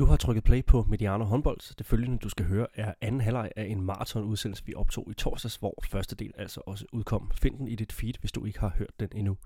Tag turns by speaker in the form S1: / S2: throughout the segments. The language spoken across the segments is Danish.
S1: Du har trykket play på Mediano håndbold. Det følgende, du skal høre, er anden halvleg af en maratonudsendelse, vi optog i torsdags, hvor første del altså også udkom. Find den i dit feed, hvis du ikke har hørt den endnu.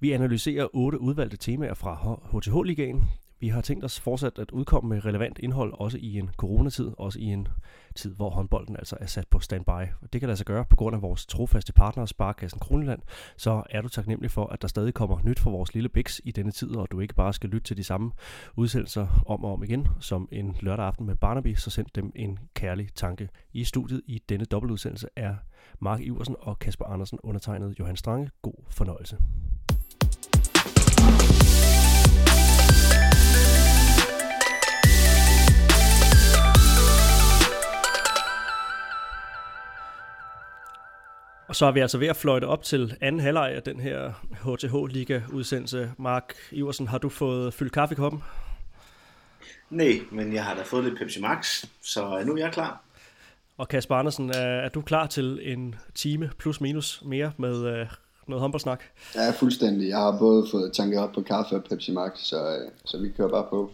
S1: Vi analyserer otte udvalgte temaer fra HTH-ligaen. Vi har tænkt os fortsat at udkomme med relevant indhold, også i en coronatid, også i en tid, hvor håndbolden altså er sat på standby. Det kan lade sig gøre på grund af vores trofaste partner, Sparkassen Kroneland, så er du taknemmelig for, at der stadig kommer nyt fra vores lille biks i denne tid, og du ikke bare skal lytte til de samme udsendelser om og om igen, som en lørdag aften med Barnaby, så send dem en kærlig tanke. I studiet i denne dobbeltudsendelse er Mark Iversen og Kasper Andersen undertegnet Johan Strange. God fornøjelse. Og så er vi altså ved at fløjte op til anden halvleg af den her HTH-liga-udsendelse. Mark Iversen, har du fået fyldt kaffe i koppen?
S2: Nej, men jeg har da fået lidt Pepsi Max, så nu er jeg klar.
S1: Og Kasper Andersen, er, du klar til en time plus minus mere med uh, noget håndboldsnak?
S3: Ja, fuldstændig. Jeg har både fået tanket op på kaffe og Pepsi Max, så, uh, så vi kører bare på.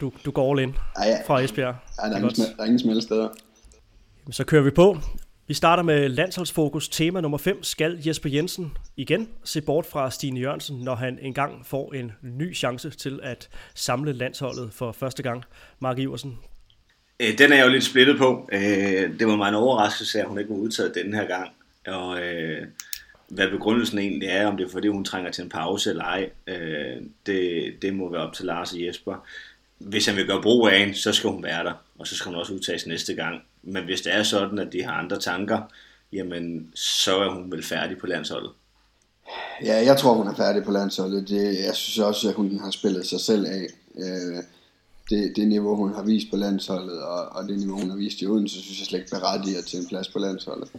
S1: Du, du går all in ja, ja. fra Esbjerg?
S3: Ja, der er, ingen, der er ingen smalle steder.
S1: Så kører vi på. Vi starter med landsholdsfokus. Tema nummer 5. Skal Jesper Jensen igen se bort fra Stine Jørgensen, når han engang får en ny chance til at samle landsholdet for første gang? Mark Iversen.
S2: Øh, den er jeg jo lidt splittet på. Øh, det var mig en overraskelse, at hun ikke var udtaget den her gang. Og øh, hvad begrundelsen egentlig er, om det er fordi hun trænger til en pause eller ej, øh, det, det må være op til Lars og Jesper. Hvis han vil gøre brug af en, så skal hun være der, og så skal hun også udtages næste gang. Men hvis det er sådan, at de har andre tanker, jamen så er hun vel færdig på landsholdet.
S3: Ja, jeg tror, hun er færdig på landsholdet. Det, jeg synes også, at hun har spillet sig selv af. Øh, det, det niveau, hun har vist på landsholdet, og, og det niveau, hun har vist i Odense, så synes jeg slet ikke berettiger til en plads på landsholdet.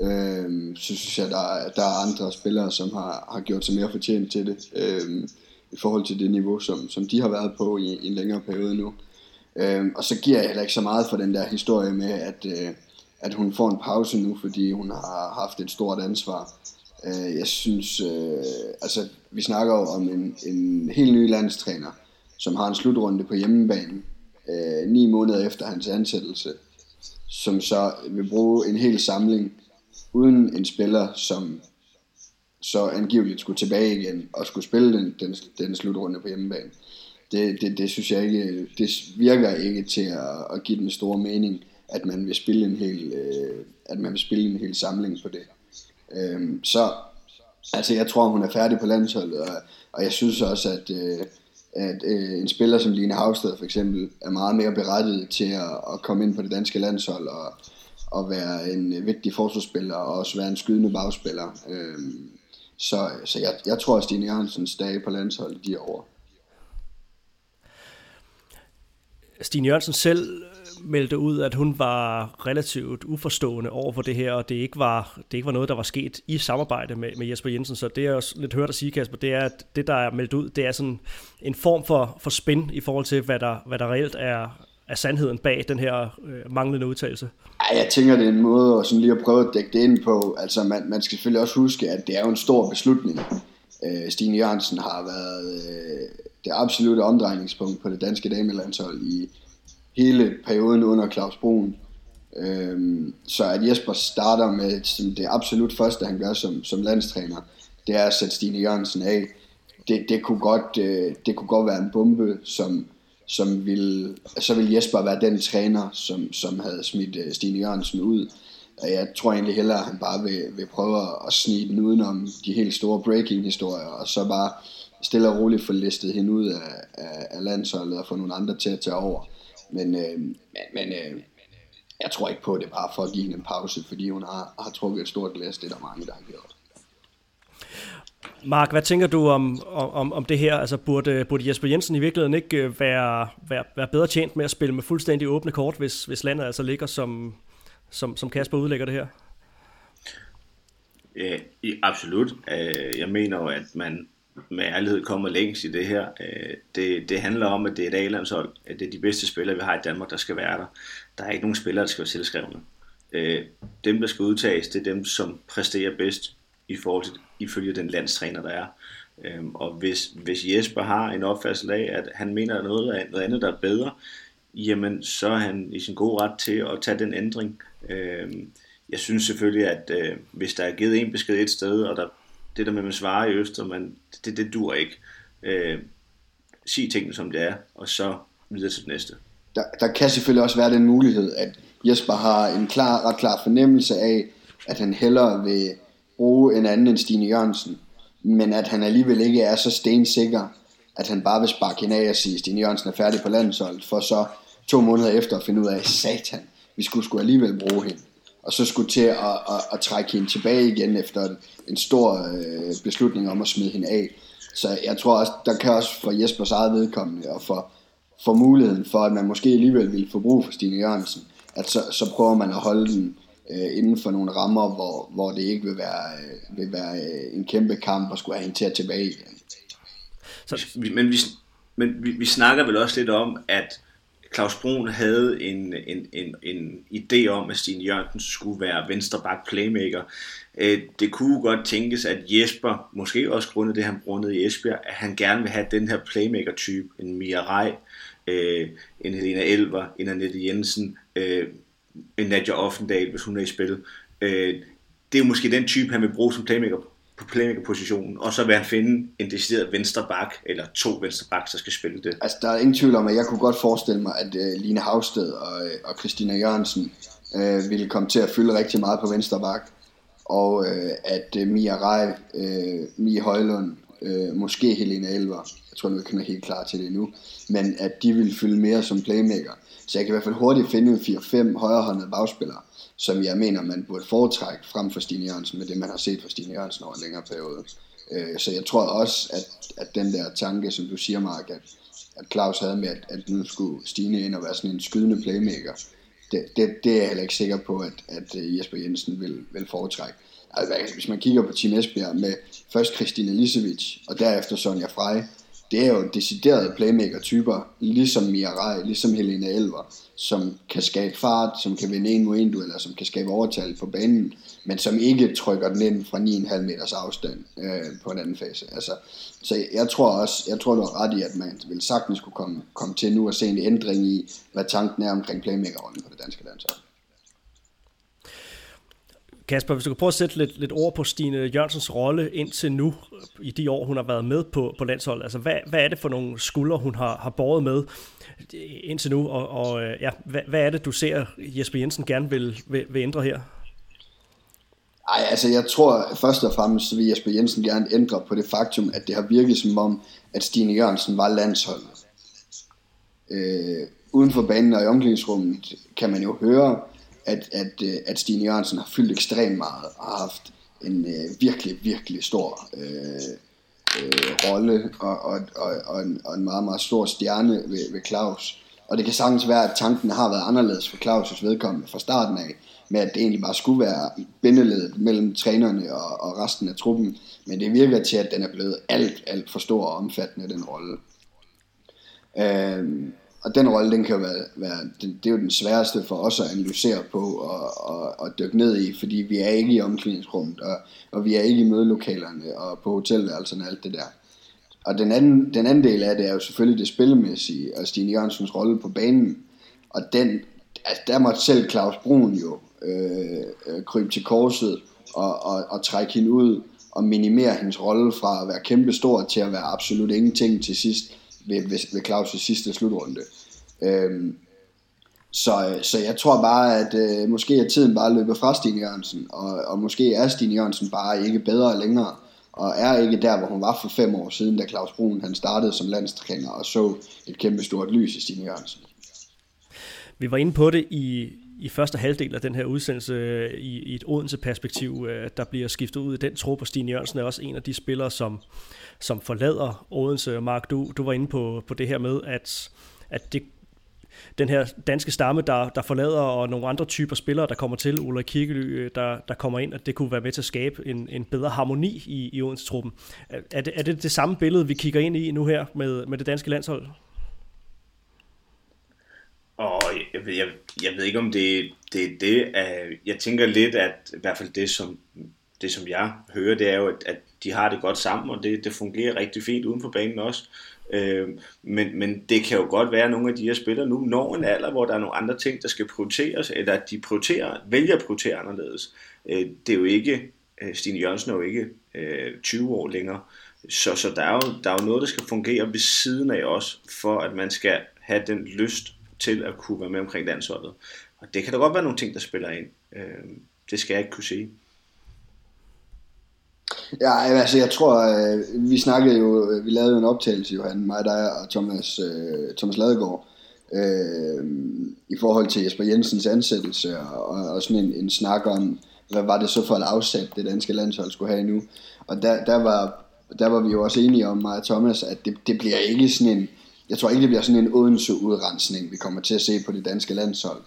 S3: Øh, så synes jeg, der, der er andre spillere, som har, har gjort sig mere fortjent til det, øh, i forhold til det niveau, som, som de har været på i, i en længere periode nu. Øh, og så giver jeg heller ikke så meget for den der historie med, at, øh, at hun får en pause nu, fordi hun har haft et stort ansvar. Øh, jeg synes, øh, altså vi snakker jo om en, en helt ny landstræner, som har en slutrunde på hjemmebane, øh, ni måneder efter hans ansættelse, som så vil bruge en hel samling uden en spiller, som så angiveligt skulle tilbage igen og skulle spille den, den, den slutrunde på hjemmebane det, det, det synes jeg ikke, det virker ikke til at, at give den store mening, at man vil spille en hel, øh, at man vil spille en hel samling på det. Øh, så altså jeg tror hun er færdig på landsholdet, og, og jeg synes også at, øh, at øh, en spiller som Line Havsted for eksempel er meget mere berettiget til at, at komme ind på det danske landshold og, og være en vigtig forsvarsspiller og også være en skydende bagspiller. Øh, så, så jeg, jeg tror at Stine Jørgensens dage på landsholdet de er over.
S1: Stine Jørgensen selv øh, meldte ud, at hun var relativt uforstående over for det her, og det ikke var, det ikke var noget, der var sket i samarbejde med, med Jesper Jensen. Så det er også lidt hørt at sige, Kasper, det er, at det, der er meldt ud, det er sådan en form for, for spin i forhold til, hvad der, hvad der reelt er, er sandheden bag den her øh, manglende udtalelse.
S3: Ja, jeg tænker, det er en måde at sådan lige at prøve at dække det ind på. Altså, man, man skal selvfølgelig også huske, at det er jo en stor beslutning. Øh, Stine Jørgensen har været øh, det absolutte omdrejningspunkt på det danske damelandshold i hele perioden under Claus Broen. Øhm, så at Jesper starter med som det absolut første, han gør som, som landstræner, det er at sætte Stine Jørgensen af. Det, det, kunne godt, øh, det kunne godt være en bombe, som, som ville, så vil Jesper være den træner, som, som havde smidt øh, Stine Jørgensen ud. Og jeg tror egentlig hellere, at han bare vil, vil prøve at snige den udenom de helt store breaking-historier, og så bare stille og roligt få listet hende ud af, af, af landsholdet og få nogle andre til at tage over. Men, øh, men, men øh, jeg tror ikke på det bare for at give hende en pause, fordi hun har, har trukket et stort glas. Det er der mange, der har gjort.
S1: Mark, hvad tænker du om, om, om det her? Altså, burde, burde Jesper Jensen i virkeligheden ikke øh, være, være, være bedre tjent med at spille med fuldstændig åbne kort, hvis, hvis landet altså ligger, som, som, som Kasper udlægger det her?
S2: Ja, absolut. Øh, jeg mener jo, at man med ærlighed kommer længst i det her. Øh, det, det handler om, at det er et A-landshold, at det er de bedste spillere, vi har i Danmark, der skal være der. Der er ikke nogen spillere, der skal være tilskrevne. Øh, dem, der skal udtages, det er dem, som præsterer bedst i forhold til, ifølge den landstræner, der er. Øhm, og hvis, hvis Jesper har en opfattelse af, at han mener noget, noget andet, der er bedre, jamen så er han i sin gode ret til at tage den ændring. Øhm, jeg synes selvfølgelig, at øh, hvis der er givet en besked et sted, og der, det der med, at man svarer i Øster, man, det, det dur ikke. Øh, sig tingene som det er, og så videre til det næste.
S3: Der, der kan selvfølgelig også være den mulighed, at Jesper har en klar, ret klar fornemmelse af, at han hellere vil bruge en anden end Stine Jørgensen, men at han alligevel ikke er så stensikker, at han bare vil sparke hende af og sige, at Stine Jørgensen er færdig på landsholdet, for så to måneder efter at finde ud af, satan, vi skulle skulle alligevel bruge hende. Og så skulle til at, at, at trække hende tilbage igen efter en stor øh, beslutning om at smide hende af. Så jeg tror også, der kan også for Jespers eget vedkommende, og for, for muligheden for, at man måske alligevel vil få brug for Stine Jørgensen, at så, så prøver man at holde den øh, inden for nogle rammer, hvor, hvor det ikke vil være, øh, vil være øh, en kæmpe kamp at skulle have hende til at tilbage igen.
S2: Så... Men, vi, men vi, vi snakker vel også lidt om, at Claus Brun havde en, en, en, en idé om, at Stine Jørgensen skulle være venstreback playmaker. Øh, det kunne godt tænkes, at Jesper, måske også grundet det, han brundede i Esbjerg, at han gerne vil have den her playmaker-type, en Mia Rej, øh, en Helena Elver, en Annette Jensen, øh, en Nadja Offendal, hvis hun er i spil. det er måske den type, han vil bruge som playmaker på playmaker-positionen, og så vil han finde en decideret venstre bak, eller to venstre bak, der skal spille det.
S3: Altså, der er ingen tvivl om, at jeg kunne godt forestille mig, at uh, Line Havsted og, øh, og Christina Jørgensen uh, ville komme til at fylde rigtig meget på venstre bak, og uh, at uh, Mia Rej, uh, Mia Højlund, uh, måske Helena Elver, jeg tror, vi kan helt klar til det nu, men at de ville fylde mere som playmaker. Så jeg kan i hvert fald hurtigt finde 4-5 højrehåndede bagspillere, som jeg mener, man burde foretrække frem for Stine Jørgensen, med det man har set fra Stine Jørgensen over en længere periode. Øh, så jeg tror også, at, at den der tanke, som du siger, Mark, at, at Claus havde med, at, at nu skulle Stine ind og være sådan en skydende playmaker, det, det, det er jeg heller ikke sikker på, at, at øh, Jesper Jensen vil, vil foretrække. Altså, hvis man kigger på Team Esbjerg med først Christina Lisevic og derefter Sonja Frey, det er jo deciderede playmaker-typer, ligesom Mia Rej, ligesom Helena Elver, som kan skabe fart, som kan vinde en mod en duel, eller som kan skabe overtal for banen, men som ikke trykker den ind fra 9,5 meters afstand øh, på en anden fase. Altså, så jeg tror også, jeg tror du har ret i, at man vil sagtens kunne komme, komme til nu og se en ændring i, hvad tanken er omkring playmaker på det danske landshold.
S1: Kasper, hvis du kan prøve at sætte lidt, lidt ord på Stine Jørgensens rolle indtil nu, øh, i de år, hun har været med på, på landsholdet. Altså, hvad, hvad er det for nogle skuldre, hun har, har båret med øh, indtil nu? Og, og øh, ja, hvad, hvad er det, du ser Jesper Jensen gerne vil, vil, vil ændre her?
S3: Ej, altså jeg tror først og fremmest, så vil Jesper Jensen gerne ændre på det faktum, at det har virket som om, at Stine Jørgensen var landsholdet. Øh, uden for banen og i omklædningsrummet kan man jo høre, at, at, øh, at Stine Jørgensen har fyldt ekstremt meget og har haft en øh, virkelig, virkelig stor øh, øh, rolle og, og, og, og, en, og en meget, meget stor stjerne ved, ved Claus. Og det kan sagtens være, at tanken har været anderledes for Claus' vedkommende fra starten af, med at det egentlig bare skulle være bindeledet mellem trænerne og, og resten af truppen. Men det virker til, at den er blevet alt, alt for stor og omfattende, den rolle. Øh, og den rolle, den kan jo være, være det, det er jo den sværeste for os at analysere på og, og, og dykke ned i, fordi vi er ikke i omklædningsrummet, og, og vi er ikke i mødelokalerne og på hotelværelserne og alt det der. Og den anden, den anden del af det er jo selvfølgelig det spillemæssige, og Stine Jørgensens rolle på banen. Og den, altså der måtte selv Claus Brun jo øh, øh, krybe til korset og, og, og trække hende ud og minimere hendes rolle fra at være kæmpe stor til at være absolut ingenting til sidst ved, ved, ved Claus' sidste slutrunde. Øhm, så, så jeg tror bare, at øh, måske er tiden bare løbet fra Stine Jørgensen, og, og måske er Stine Jørgensen bare ikke bedre længere, og er ikke der, hvor hun var for fem år siden, da Claus Brun han startede som landstræner og så et kæmpe stort lys i Stine Jørgensen.
S1: Vi var inde på det i, i første halvdel af den her udsendelse øh, i, i et Odense-perspektiv, øh, der bliver skiftet ud i den tro, og Stine Jørgensen er også en af de spillere, som, som forlader Odense. Mark, du, du var inde på, på det her med, at, at det, den her danske stamme, der, der forlader, og nogle andre typer spillere, der kommer til, Ulla Kirkely, øh, der, der kommer ind, at det kunne være med til at skabe en, en bedre harmoni i, i Odense-truppen. Er det, er det det samme billede, vi kigger ind i nu her med, med det danske landshold?
S2: Og jeg, jeg, jeg ved ikke, om det, det er det. Jeg tænker lidt, at i hvert fald det, som, det, som jeg hører, det er jo, at, at de har det godt sammen, og det, det fungerer rigtig fint uden for banen også. Øh, men, men det kan jo godt være, at nogle af de her spillere nu når en alder, hvor der er nogle andre ting, der skal prioriteres, eller at de prioriterer, vælger at prioritere anderledes. Øh, det er jo ikke, øh, Stine Jørgensen er jo ikke øh, 20 år længere, så, så der, er jo, der er jo noget, der skal fungere ved siden af os, for at man skal have den lyst til at kunne være med omkring landsholdet. Og det kan da godt være nogle ting, der spiller ind. Øh, det skal jeg ikke kunne sige.
S3: Ja, altså jeg tror, øh, vi snakkede jo, øh, vi lavede jo en optagelse, Johan, mig, dig og Thomas, øh, Thomas Ladegaard, øh, i forhold til Jesper Jensens ansættelse, og, og sådan en, en snak om, hvad var det så for et afsat, det danske landshold skulle have nu. Og der, der, var, der var vi jo også enige om, mig og Thomas, at det, det bliver ikke sådan en, jeg tror ikke, det bliver sådan en Odense-udrensning, vi kommer til at se på det danske landshold.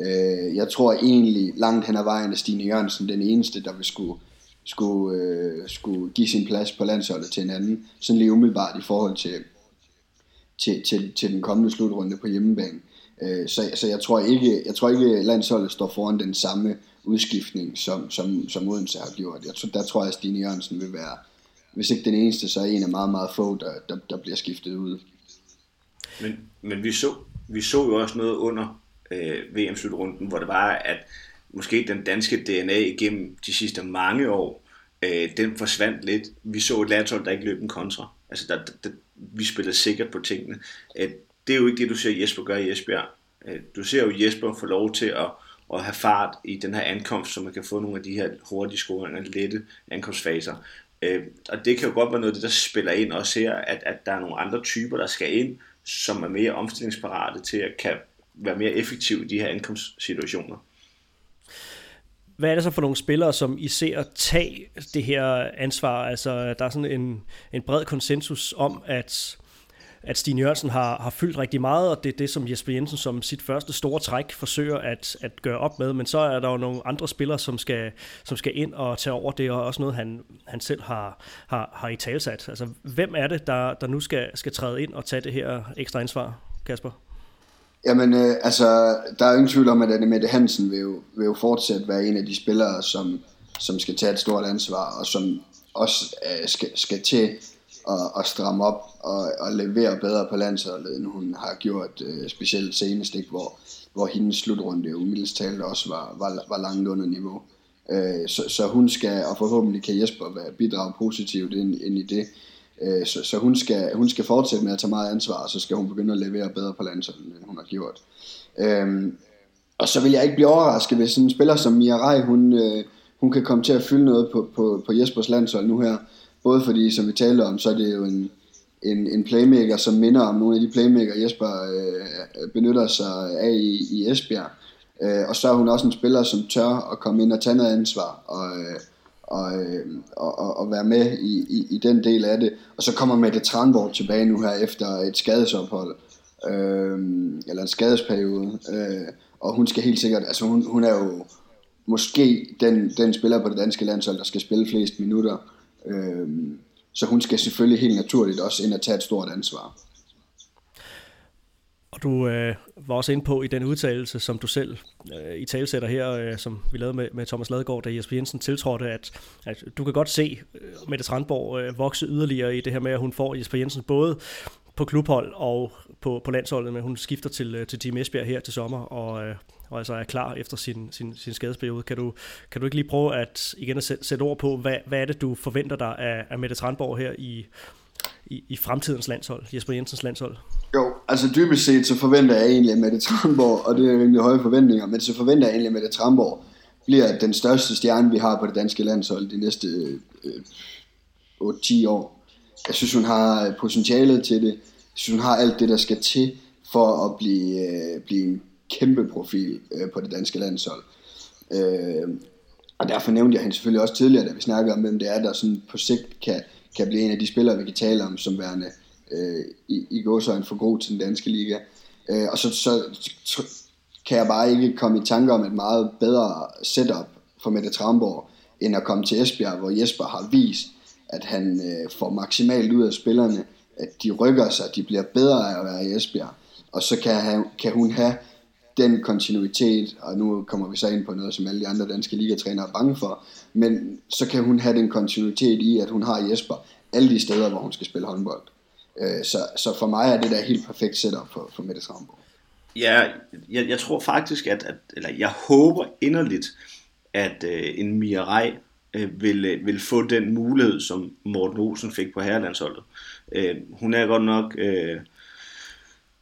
S3: Øh, jeg tror egentlig langt hen ad vejen, at Stine Jørgensen den eneste, der vil skulle skulle, øh, skulle give sin plads på landsholdet til en anden, sådan lige umiddelbart i forhold til, til, til, til den kommende slutrunde på hjemmebane. Øh, så, så jeg tror ikke, jeg tror ikke landsholdet står foran den samme udskiftning, som, som, som Odense har gjort. Jeg tror, der tror jeg, at Stine Jørgensen vil være, hvis ikke den eneste, så er en af meget, meget få, der, der, der bliver skiftet ud.
S2: Men, men vi, så, vi så jo også noget under øh, VM-slutrunden, hvor det var, at måske den danske DNA igennem de sidste mange år, øh, den forsvandt lidt. Vi så et landshold, der ikke løb en kontra. Altså, der, der, vi spillede sikkert på tingene. Øh, det er jo ikke det, du ser Jesper gøre i Esbjerg. Øh, du ser jo Jesper få lov til at, at have fart i den her ankomst, så man kan få nogle af de her hurtige scoringer, lette ankomstfaser. Øh, og det kan jo godt være noget af det, der spiller ind også her, at, at der er nogle andre typer, der skal ind, som er mere omstillingsparate til at kan være mere effektive i de her ankomstsituationer.
S1: Hvad er det så for nogle spillere, som I ser tage det her ansvar? Altså, der er sådan en, en bred konsensus om, at at Stine Jørgensen har, har fyldt rigtig meget, og det er det, som Jesper Jensen som sit første store træk forsøger at, at gøre op med. Men så er der jo nogle andre spillere, som skal, som skal ind og tage over det, og også noget, han, han selv har, har, har i talsat. Altså, hvem er det, der, der nu skal, skal træde ind og tage det her ekstra ansvar, Kasper?
S3: Jamen, øh, altså, der er jo ingen tvivl om, at Mette Hansen vil jo, vil jo fortsat være en af de spillere, som, som skal tage et stort ansvar, og som også øh, skal, skal til at, at stramme op og, og levere bedre på landsholdet, end hun har gjort, øh, specielt senest, ikke, hvor, hvor hendes slutrunde jo mildest talt også var, var, var langt under niveau. Øh, så, så hun skal, og forhåbentlig kan Jesper bidrage positivt ind, ind i det, Øh, så, så hun, skal, hun skal fortsætte med at tage meget ansvar, og så skal hun begynde at levere bedre på landsholdet, end hun har gjort. Øh, og så vil jeg ikke blive overrasket, hvis en spiller som Mia Rej, hun, øh, hun kan komme til at fylde noget på, på, på Jespers landshold nu her. Både fordi, som vi talte om, så er det jo en, en, en playmaker, som minder om nogle af de playmaker, Jesper øh, benytter sig af i, i Esbjerg. Øh, og så er hun også en spiller, som tør at komme ind og tage noget ansvar. Og, øh, og, øh, og, og, og være med i, i, i den del af det. Og så kommer Mette Tranborg tilbage nu her efter et skadesophold, øh, eller en skadesperiode, øh, og hun skal helt sikkert, altså hun, hun er jo måske den, den spiller på det danske landshold, der skal spille flest minutter, øh, så hun skal selvfølgelig helt naturligt også ind og tage et stort ansvar.
S1: Og du øh, var også inde på i den udtalelse, som du selv øh, i talsætter her, øh, som vi lavede med, med Thomas Ladegaard, da Jesper Jensen tiltrådte, at, at du kan godt se øh, Mette Strandborg øh, vokse yderligere i det her med, at hun får Jesper Jensen både på klubhold og på, på landsholdet, men hun skifter til, øh, til Team Esbjerg her til sommer, og, øh, og altså er klar efter sin, sin, sin skadesperiode. Kan du, kan du ikke lige prøve at igen at sætte, sætte ord på, hvad, hvad er det, du forventer dig af, af Mette Tranborg her i, i, i fremtidens landshold, Jesper Jensens landshold?
S3: Jo, altså dybest set så forventer jeg egentlig, at Mette Tramborg, og det er rimelig høje forventninger, men så forventer jeg egentlig, at Mette Tramborg bliver den største stjerne, vi har på det danske landshold de næste øh, øh 8-10 år. Jeg synes, hun har potentialet til det. Jeg synes, hun har alt det, der skal til for at blive, øh, blive en kæmpe profil øh, på det danske landshold. Øh, og derfor nævnte jeg hende selvfølgelig også tidligere, da vi snakkede om, hvem det er, der sådan på sigt kan, kan blive en af de spillere, vi kan tale om, som værende øh, i, i gåsøjne for god til den danske liga. Øh, og så, så kan jeg bare ikke komme i tanke om et meget bedre setup for Mette Tramborg, end at komme til Esbjerg, hvor Jesper har vist, at han øh, får maksimalt ud af spillerne, at de rykker sig, de bliver bedre af at være i Esbjerg. Og så kan, han, kan hun have den kontinuitet, og nu kommer vi så ind på noget, som alle de andre danske ligatrænere er bange for, men så kan hun have den kontinuitet i, at hun har Jesper alle de steder, hvor hun skal spille håndbold. Øh, så, så for mig er det der helt perfekt setup for, for Mette Travnborg.
S2: Ja, jeg, jeg tror faktisk, at, at eller jeg håber inderligt, at øh, en Mirai øh, vil, øh, vil få den mulighed, som Morten Olsen fik på herrelandsholdet. Øh, hun er godt nok, øh,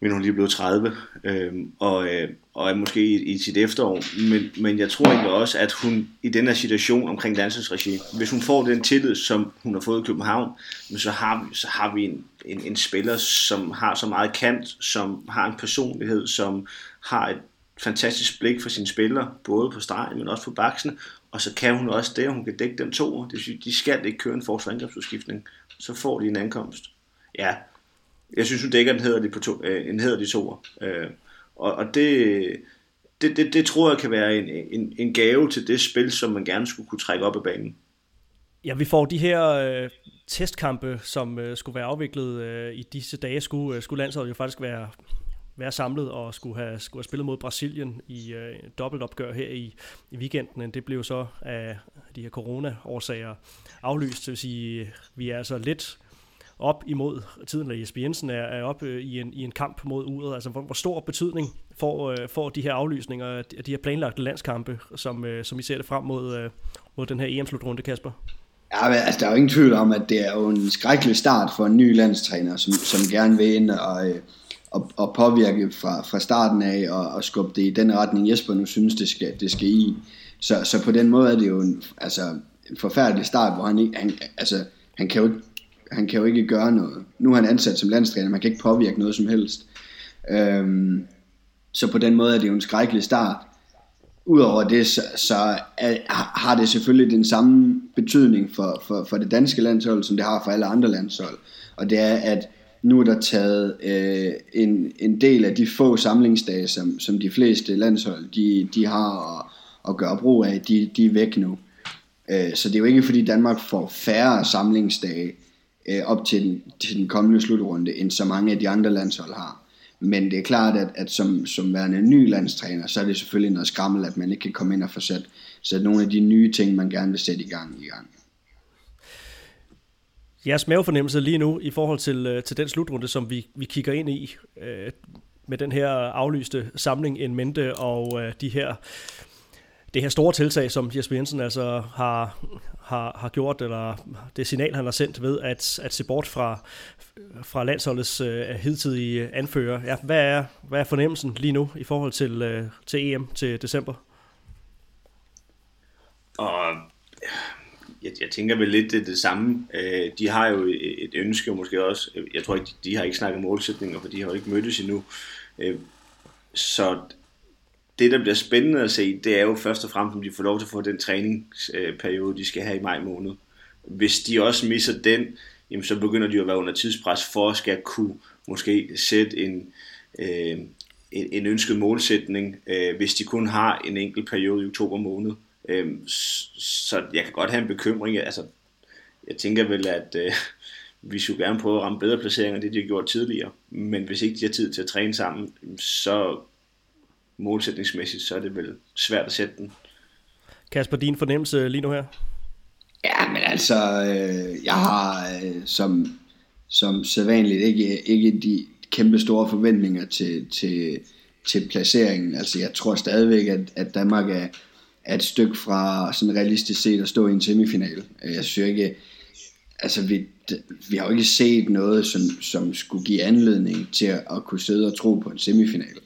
S2: men hun er lige blevet 30, øh, og, øh, og er måske i, i sit efterår, men, men jeg tror egentlig også, at hun i den her situation omkring landsholdsregi, hvis hun får den tillid, som hun har fået i København, så har, så har vi en, en, en spiller, som har så meget kant, som har en personlighed, som har et fantastisk blik for sine spillere, både på stregen, men også på baksen, og så kan hun også det, hun kan dække den to. Det vil sige, De skal ikke køre en forsvarsangrebsudskiftning. Så får de en ankomst. Ja, jeg synes, hun dækker en de på to, øh, en hederlig toer. Øh, og, og det, det, det, det tror jeg kan være en, en, en gave til det spil, som man gerne skulle kunne trække op af banen.
S1: Ja, vi får de her øh, testkampe, som øh, skulle være afviklet øh, i disse dage, skulle, øh, skulle landsholdet jo faktisk være være samlet og skulle have, skulle have spillet mod Brasilien i øh, dobbeltopgør her i, i weekenden. Det blev så af de her corona-årsager aflyst. Det vil sige, vi er altså lidt op imod tiden, at Jesper Jensen er, er op øh, i, en, i en kamp mod uret. Altså, hvor, hvor stor betydning får, øh, får de her aflysninger af de her planlagte landskampe, som, øh, som I ser det frem mod, øh, mod den her EM-slutrunde, Kasper?
S3: Ja, men, altså, der er jo ingen tvivl om, at det er jo en skrækkelig start for en ny landstræner, som, som gerne vil ind og, øh, at, at påvirke fra, fra starten af og, og skubbe det i den retning, Jesper nu synes, det skal, det skal i. Så, så på den måde er det jo en, altså, en forfærdelig start, hvor han ikke, han, altså, han kan jo han kan jo ikke gøre noget. Nu er han ansat som landstræner, man kan ikke påvirke noget som helst. Øhm, så på den måde er det jo en skrækkelig start. Udover det, så, så er, har det selvfølgelig den samme betydning for, for, for det danske landshold, som det har for alle andre landshold. Og det er, at nu er der taget øh, en, en del af de få samlingsdage, som, som de fleste landshold de, de har at, at gøre brug af, de, de er væk nu. Øh, så det er jo ikke fordi Danmark får færre samlingsdage øh, op til den, til den kommende slutrunde, end så mange af de andre landshold har. Men det er klart, at, at som, som værende ny landstræner, så er det selvfølgelig noget skrammel, at man ikke kan komme ind og få sat, sat nogle af de nye ting, man gerne vil sætte i gang i gang
S1: jeres mavefornemmelse lige nu i forhold til, øh, til den slutrunde, som vi, vi kigger ind i øh, med den her aflyste samling en mente og øh, de her det her store tiltag, som Jesper Jensen altså har, har, har gjort, eller det signal, han har sendt ved at, at se bort fra, fra landsholdets øh, hidtidige anfører. Ja, hvad, er, hvad er fornemmelsen lige nu i forhold til, øh, til EM til december?
S2: Og jeg, jeg tænker vel lidt det, det samme. Øh, de har jo et ønske måske også. Øh, jeg tror ikke, de, de har ikke snakket målsætninger, for de har jo ikke mødtes endnu. Øh, så det, der bliver spændende at se, det er jo først og fremmest, om de får lov til at få den træningsperiode, de skal have i maj måned. Hvis de også misser den, jamen så begynder de jo at være under tidspres for at skal kunne måske sætte en, øh, en, en ønsket målsætning, øh, hvis de kun har en enkelt periode i oktober måned. Øhm, så jeg kan godt have en bekymring. Altså, jeg tænker vel, at øh, vi skulle gerne prøve at ramme bedre placeringer, end det de har gjort tidligere. Men hvis ikke de har tid til at træne sammen, så målsætningsmæssigt, så er det vel svært at sætte den.
S1: Kasper, din fornemmelse lige nu her?
S3: Ja, men altså, øh, jeg har øh, som, som sædvanligt ikke, ikke de kæmpe store forventninger til, til, til placeringen. Altså, jeg tror stadigvæk, at, at Danmark er, er et stykke fra sådan realistisk set at stå i en semifinal. Øh, jeg synes ikke, altså vi, vi har jo ikke set noget, som, som skulle give anledning til at, at kunne sidde og tro på en semifinal.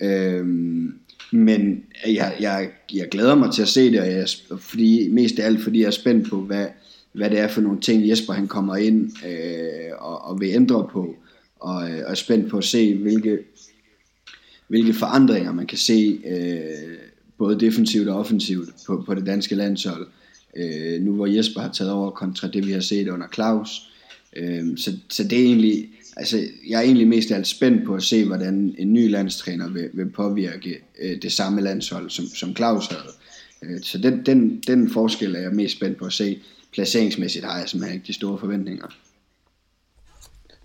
S3: Øhm, men jeg, jeg, jeg glæder mig til at se det, og jeg, fordi, mest af alt fordi jeg er spændt på, hvad, hvad det er for nogle ting, Jesper han kommer ind øh, og, og vil ændre på, og, øh, og er spændt på at se, hvilke, hvilke forandringer man kan se øh, både defensivt og offensivt på, på det danske landshold. Øh, nu hvor Jesper har taget over kontra det vi har set under Claus. Øh, så, så det er egentlig, altså jeg er egentlig mest alt spændt på at se, hvordan en ny landstræner vil, vil påvirke øh, det samme landshold, som, som Claus havde. Øh, så den, den, den forskel er jeg mest spændt på at se. Placeringsmæssigt har jeg simpelthen ikke de store forventninger.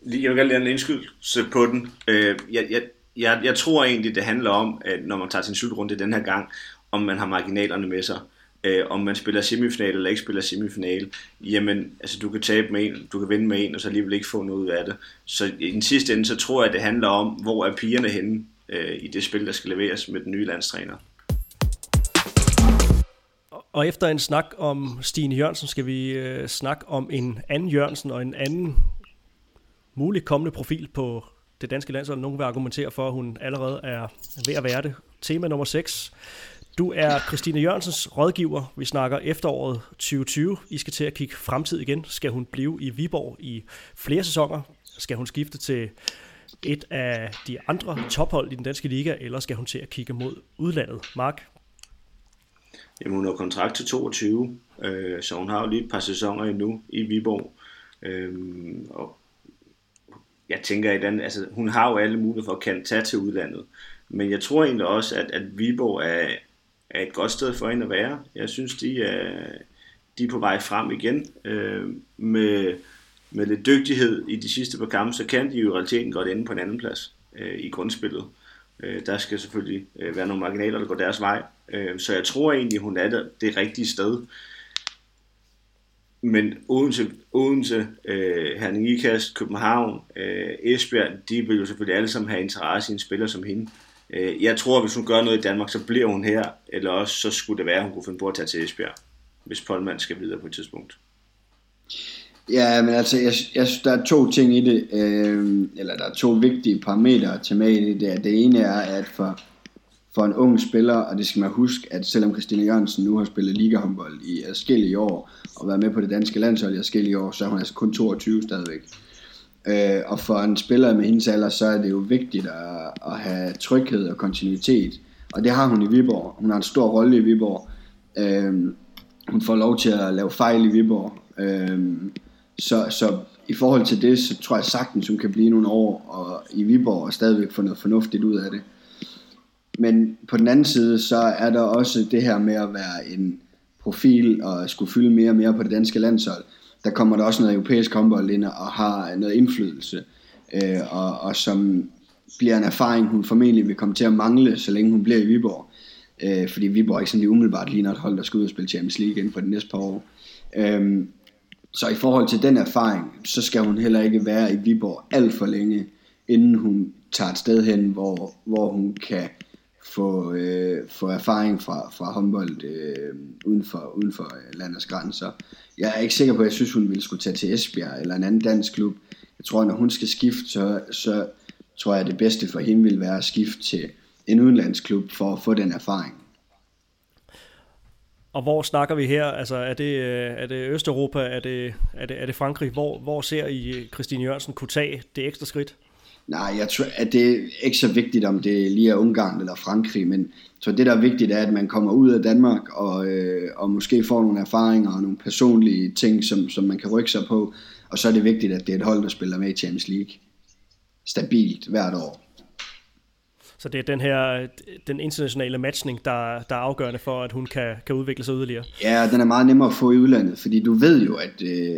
S2: Jeg vil gerne lade en indskydelse på den. Øh, jeg, jeg, jeg, jeg tror egentlig, det handler om, at når man tager sin slutrunde den her gang, om man har marginalerne med sig. Øh, om man spiller semifinal eller ikke spiller semifinal, jamen, altså du kan tabe med en, du kan vinde med en, og så alligevel ikke få noget ud af det. Så i den sidste ende, så tror jeg, det handler om, hvor er pigerne henne øh, i det spil, der skal leveres med den nye landstræner.
S1: Og efter en snak om Stine Jørgensen, skal vi øh, snakke om en anden Jørgensen og en anden mulig kommende profil på det danske landshold. Nogen vil argumentere for, at hun allerede er ved at være det. Tema nummer 6. Du er Christine Jørgensens rådgiver. Vi snakker efteråret 2020. I skal til at kigge fremtid igen. Skal hun blive i Viborg i flere sæsoner? Skal hun skifte til et af de andre tophold i den danske liga, eller skal hun til at kigge mod udlandet? Mark?
S2: Jamen, hun har kontrakt til 22, øh, så hun har jo lige et par sæsoner endnu i Viborg. Øh, og jeg tænker, at den, altså, hun har jo alle muligheder for at kan tage til udlandet. Men jeg tror egentlig også, at, at Viborg er, er et godt sted for hende at være. Jeg synes, de er, de er på vej frem igen. Øh, med, med lidt dygtighed i de sidste par kampe, så kan de jo i realiteten godt ende på en anden plads øh, i grundspillet. Øh, der skal selvfølgelig øh, være nogle marginaler, der går deres vej. Øh, så jeg tror egentlig, hun er det, det rigtige sted. Men Odense, Odense øh, Herning Ikast, København, øh, Esbjerg, de vil jo selvfølgelig alle sammen have interesse i en spiller som hende. Øh, jeg tror, at hvis hun gør noget i Danmark, så bliver hun her, eller også så skulle det være, at hun kunne finde på at tage til Esbjerg, hvis Polman skal videre på et tidspunkt.
S3: Ja, men altså, jeg, jeg synes, der er to ting i det, øh, eller der er to vigtige parametre til med i det. Det ene er, at for, for en ung spiller, og det skal man huske, at selvom Christina Jørgensen nu har spillet ligahåndbold i adskillige år, og været med på det danske landshold i adskillige år, så er hun altså kun 22 stadigvæk. Øh, og for en spiller med hendes alder, så er det jo vigtigt at, at have tryghed og kontinuitet. Og det har hun i Viborg. Hun har en stor rolle i Viborg. Øh, hun får lov til at lave fejl i Viborg. Øh, så, så i forhold til det, så tror jeg sagtens, hun kan blive nogle år og i Viborg og stadigvæk få noget fornuftigt ud af det. Men på den anden side, så er der også det her med at være en profil og skulle fylde mere og mere på det danske landshold. Der kommer der også noget europæisk håndbold ind og har noget indflydelse, øh, og, og som bliver en erfaring, hun formentlig vil komme til at mangle, så længe hun bliver i Viborg. Øh, fordi Viborg ikke sådan lige umiddelbart ligner et hold, der skal ud og spille Champions League inden for de næste par år. Øh, så i forhold til den erfaring, så skal hun heller ikke være i Viborg alt for længe, inden hun tager et sted hen, hvor, hvor hun kan få, øh, få erfaring fra, fra håndbold øh, uden for, uden for øh, landets grænser. Jeg er ikke sikker på, at jeg synes, hun ville skulle tage til Esbjerg eller en anden dansk klub. Jeg tror, når hun skal skifte, så, så tror jeg, at det bedste for hende vil være at skifte til en udenlandsklub for at få den erfaring.
S1: Og hvor snakker vi her? Altså, er det, øh, er det Østeuropa? Er det, er det, er det Frankrig? Hvor, hvor ser I øh, Christine Jørgensen kunne tage det ekstra skridt?
S3: Nej, jeg tror, at det er ikke så vigtigt, om det lige er Ungarn eller Frankrig, men så det, der er vigtigt, er, at man kommer ud af Danmark og, øh, og måske får nogle erfaringer og nogle personlige ting, som, som man kan rykke sig på. Og så er det vigtigt, at det er et hold, der spiller med i Champions League. Stabilt hvert år.
S1: Så det er den her den internationale matchning, der, der er afgørende for, at hun kan, kan udvikle sig yderligere.
S3: Ja, den er meget nemmere at få i udlandet, fordi du ved jo, at øh,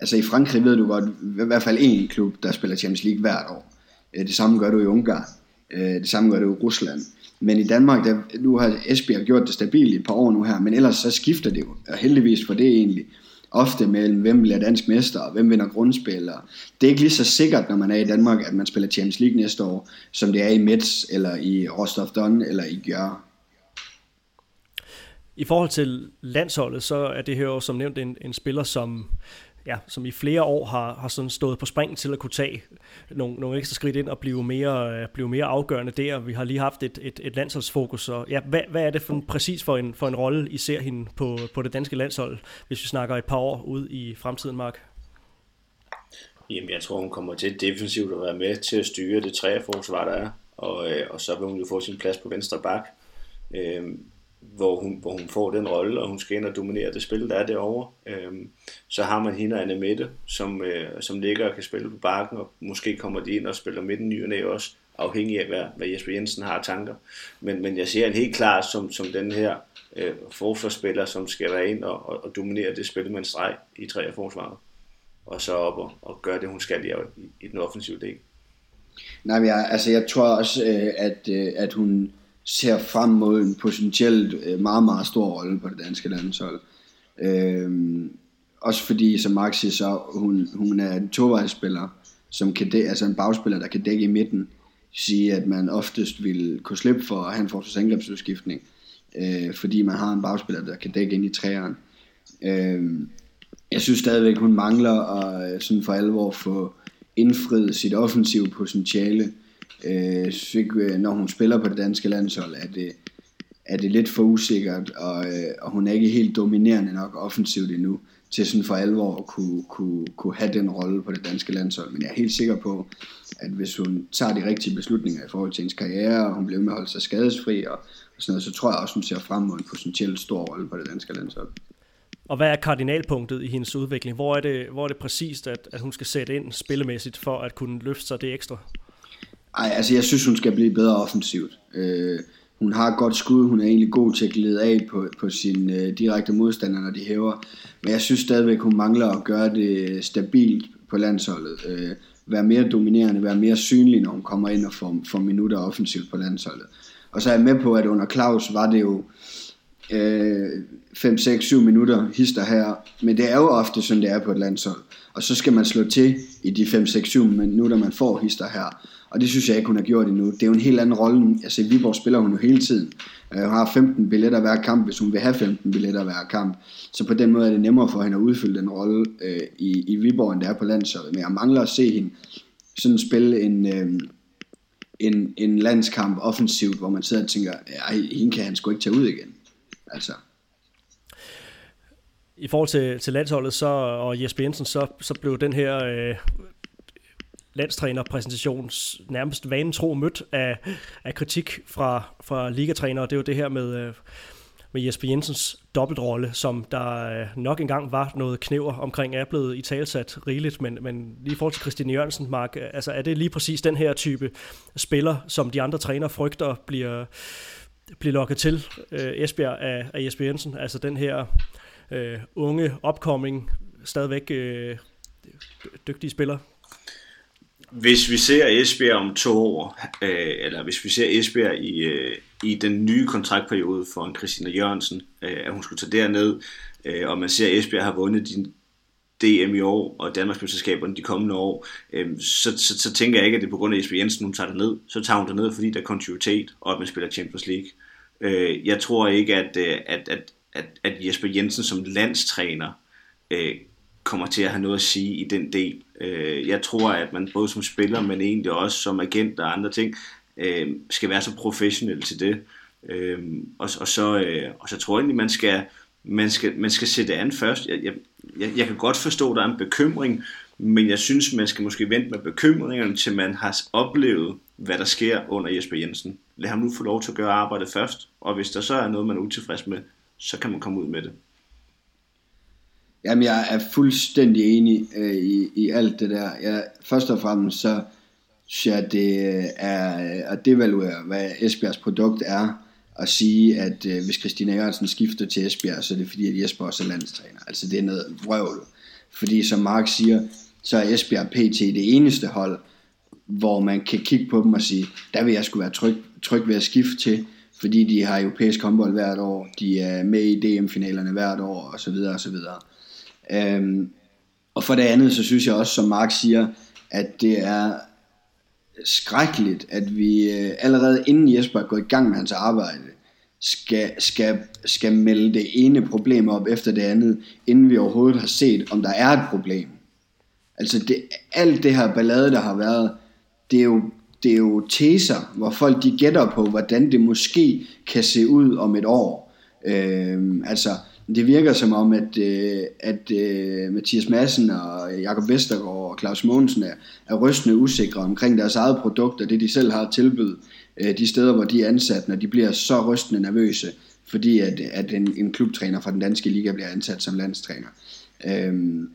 S3: altså i Frankrig ved du godt, i hvert fald en klub, der spiller Champions League hvert år. Øh, det samme gør du i Ungarn. Øh, det samme gør du i Rusland. Men i Danmark, der, nu har Esbjerg gjort det stabilt i et par år nu her, men ellers så skifter det jo, og heldigvis for det egentlig, ofte mellem, hvem bliver dansk mester, og hvem vinder grundspil. Og det er ikke lige så sikkert, når man er i Danmark, at man spiller Champions League næste år, som det er i Metz, eller i Rostov Don, eller i Gjør.
S1: I forhold til landsholdet, så er det her jo som nævnt en, en spiller, som ja, som i flere år har, har sådan stået på spring til at kunne tage nogle, nogle ekstra skridt ind og blive mere, øh, blive mere afgørende der. Vi har lige haft et, et, et landsholdsfokus, Og, ja, hvad, hvad er det for en, præcis for en, for en rolle, I ser hende på, på det danske landshold, hvis vi snakker et par år ud i fremtiden, Mark?
S2: Jamen, jeg tror, hun kommer til defensivt at være med til at styre det træerforsvar, der er, og, øh, og så vil hun jo få sin plads på venstre bak. Øh, hvor hun, hvor hun får den rolle, og hun skal ind og dominere det spil, der er derovre. Øhm, så har man hende og Anne Mette, som, øh, som ligger og kan spille på bakken, og måske kommer de ind og spiller midten ny og næ også, afhængig af, hvad, hvad Jesper Jensen har tanker. Men, men jeg ser en helt klar som, som den her øh, forsvarsspiller, som skal være ind og, og, og dominere det spil med en streg i tre forsvaret. Og så op og, og gøre det, hun skal i, i, i den offensive del.
S3: Nej, men jeg, altså jeg tror også, øh, at, øh, at hun ser frem mod en potentielt øh, meget, meget stor rolle på det danske landshold. Øhm, også fordi, som Mark siger, så hun, hun er en tovejsspiller, som kan dæ- altså en bagspiller, der kan dække i midten. Sige, at man oftest vil kunne slippe for at have en forsvarsangrebsudskiftning, øh, fordi man har en bagspiller, der kan dække ind i træeren. Øh, jeg synes stadigvæk, hun mangler at øh, sådan for alvor få indfriet sit offensive potentiale. Øh, synes, øh, når hun spiller på det danske landshold, at det, er det lidt for usikkert, og, øh, og hun er ikke helt dominerende nok offensivt endnu, til sådan for alvor at kunne, kunne, kunne have den rolle på det danske landshold. Men jeg er helt sikker på, at hvis hun tager de rigtige beslutninger i forhold til hendes karriere, og hun bliver med at holde sig skadesfri, og, og sådan noget, så tror jeg også, hun ser frem mod en potentielt stor rolle på det danske landshold.
S1: Og hvad er kardinalpunktet i hendes udvikling? Hvor er det, hvor er det præcist, at, at hun skal sætte ind spillemæssigt for at kunne løfte sig det ekstra?
S3: Ej, altså jeg synes, hun skal blive bedre offensivt. Øh, hun har et godt skud, hun er egentlig god til at glide af på, på sin øh, direkte modstander, når de hæver. Men jeg synes stadigvæk, hun mangler at gøre det stabilt på landsholdet. Øh, være mere dominerende, være mere synlig, når hun kommer ind og får, får minutter offensivt på landsholdet. Og så er jeg med på, at under Claus var det jo øh, 5, 6, 7 minutter hister her. Men det er jo ofte sådan, det er på et landshold. Og så skal man slå til i de 5, 6, 7 minutter, man får hister her. Og det synes jeg ikke, hun har gjort endnu. Det er jo en helt anden rolle. Altså i Viborg spiller hun jo hele tiden. Øh, hun har 15 billetter hver kamp, hvis hun vil have 15 billetter hver kamp. Så på den måde er det nemmere for hende at udfylde den rolle øh, i, i Viborg, end det er på landsholdet. Men jeg mangler at se hende sådan spille en, øh, en, en landskamp offensivt, hvor man sidder og tænker, ej, hende kan han sgu ikke tage ud igen. Altså.
S1: I forhold til, til landsholdet så, og Jesper Jensen, så, så blev den her øh, landstrænerpræsentation nærmest vanetro mødt af, af kritik fra, fra ligatrænere. Det er jo det her med, øh, med Jesper Jensens dobbeltrolle, som der øh, nok engang var noget knæver omkring, er blevet i talsat rigeligt, men, men lige i forhold til Christine Jørgensen, Mark, øh, altså er det lige præcis den her type spiller, som de andre træner frygter bliver, bliver lokket til øh, Esbjerg af, af Jesper Jensen, altså den her øh, unge opkoming, stadigvæk øh, dygtige spiller?
S2: Hvis vi ser Esbjerg om to år, øh, eller hvis vi ser Esbjerg i, øh, i den nye kontraktperiode for en Christina Jørgensen, øh, at hun skulle tage derned, øh, og man ser, at Esbjerg har vundet din DM i år, og Danmarksmesterskaberne de kommende år, øh, så, så, så tænker jeg ikke, at det er på grund af Jesper Jensen, hun tager det ned. Så tager hun det ned, fordi der er kontinuitet, og at man spiller Champions League. Øh, jeg tror ikke, at, øh, at, at, at, at Jesper Jensen som landstræner øh, kommer til at have noget at sige i den del. Øh, jeg tror, at man både som spiller, men egentlig også som agent og andre ting, øh, skal være så professionel til det. Øh, og, og, så, øh, og så tror jeg egentlig, man skal, man skal, man skal sætte an først. Jeg, jeg, jeg, jeg kan godt forstå, at der er en bekymring, men jeg synes, man skal måske vente med bekymringerne, til man har oplevet, hvad der sker under Jesper Jensen. Lad ham nu få lov til at gøre arbejdet først, og hvis der så er noget, man er utilfreds med, så kan man komme ud med det.
S3: Jamen, jeg er fuldstændig enig øh, i, i alt det der. Jeg, først og fremmest så synes jeg, det øh, er at devaluere, hvad Esbjergs produkt er, at sige, at øh, hvis Christina Jørgensen skifter til Esbjerg, så er det fordi, at Jesper også er landstræner. Altså, det er noget vrøvl. Fordi som Mark siger, så er Esbjerg PT det eneste hold, hvor man kan kigge på dem og sige, der vil jeg skulle være tryg, tryg ved at skifte til, fordi de har europæisk håndbold hvert år, de er med i DM-finalerne hvert år, og så videre, og så videre. Øhm, og for det andet, så synes jeg også, som Mark siger, at det er skrækkeligt, at vi øh, allerede inden Jesper er gået i gang med hans arbejde, skal, skal, skal melde det ene problem op efter det andet, inden vi overhovedet har set, om der er et problem. Altså det, alt det her ballade, der har været, det er jo, det er jo teser, hvor folk de gætter på, hvordan det måske kan se ud om et år. Øhm, altså, det virker som om, at, øh, at øh, Mathias Madsen og Jakob Vestergaard og Claus Mogensen er, er rystende usikre omkring deres eget produkt og det, de selv har tilbydet øh, de steder, hvor de er ansat, når de bliver så rystende nervøse, fordi at, at en, en klubtræner fra den danske liga bliver ansat som landstræner. Øhm,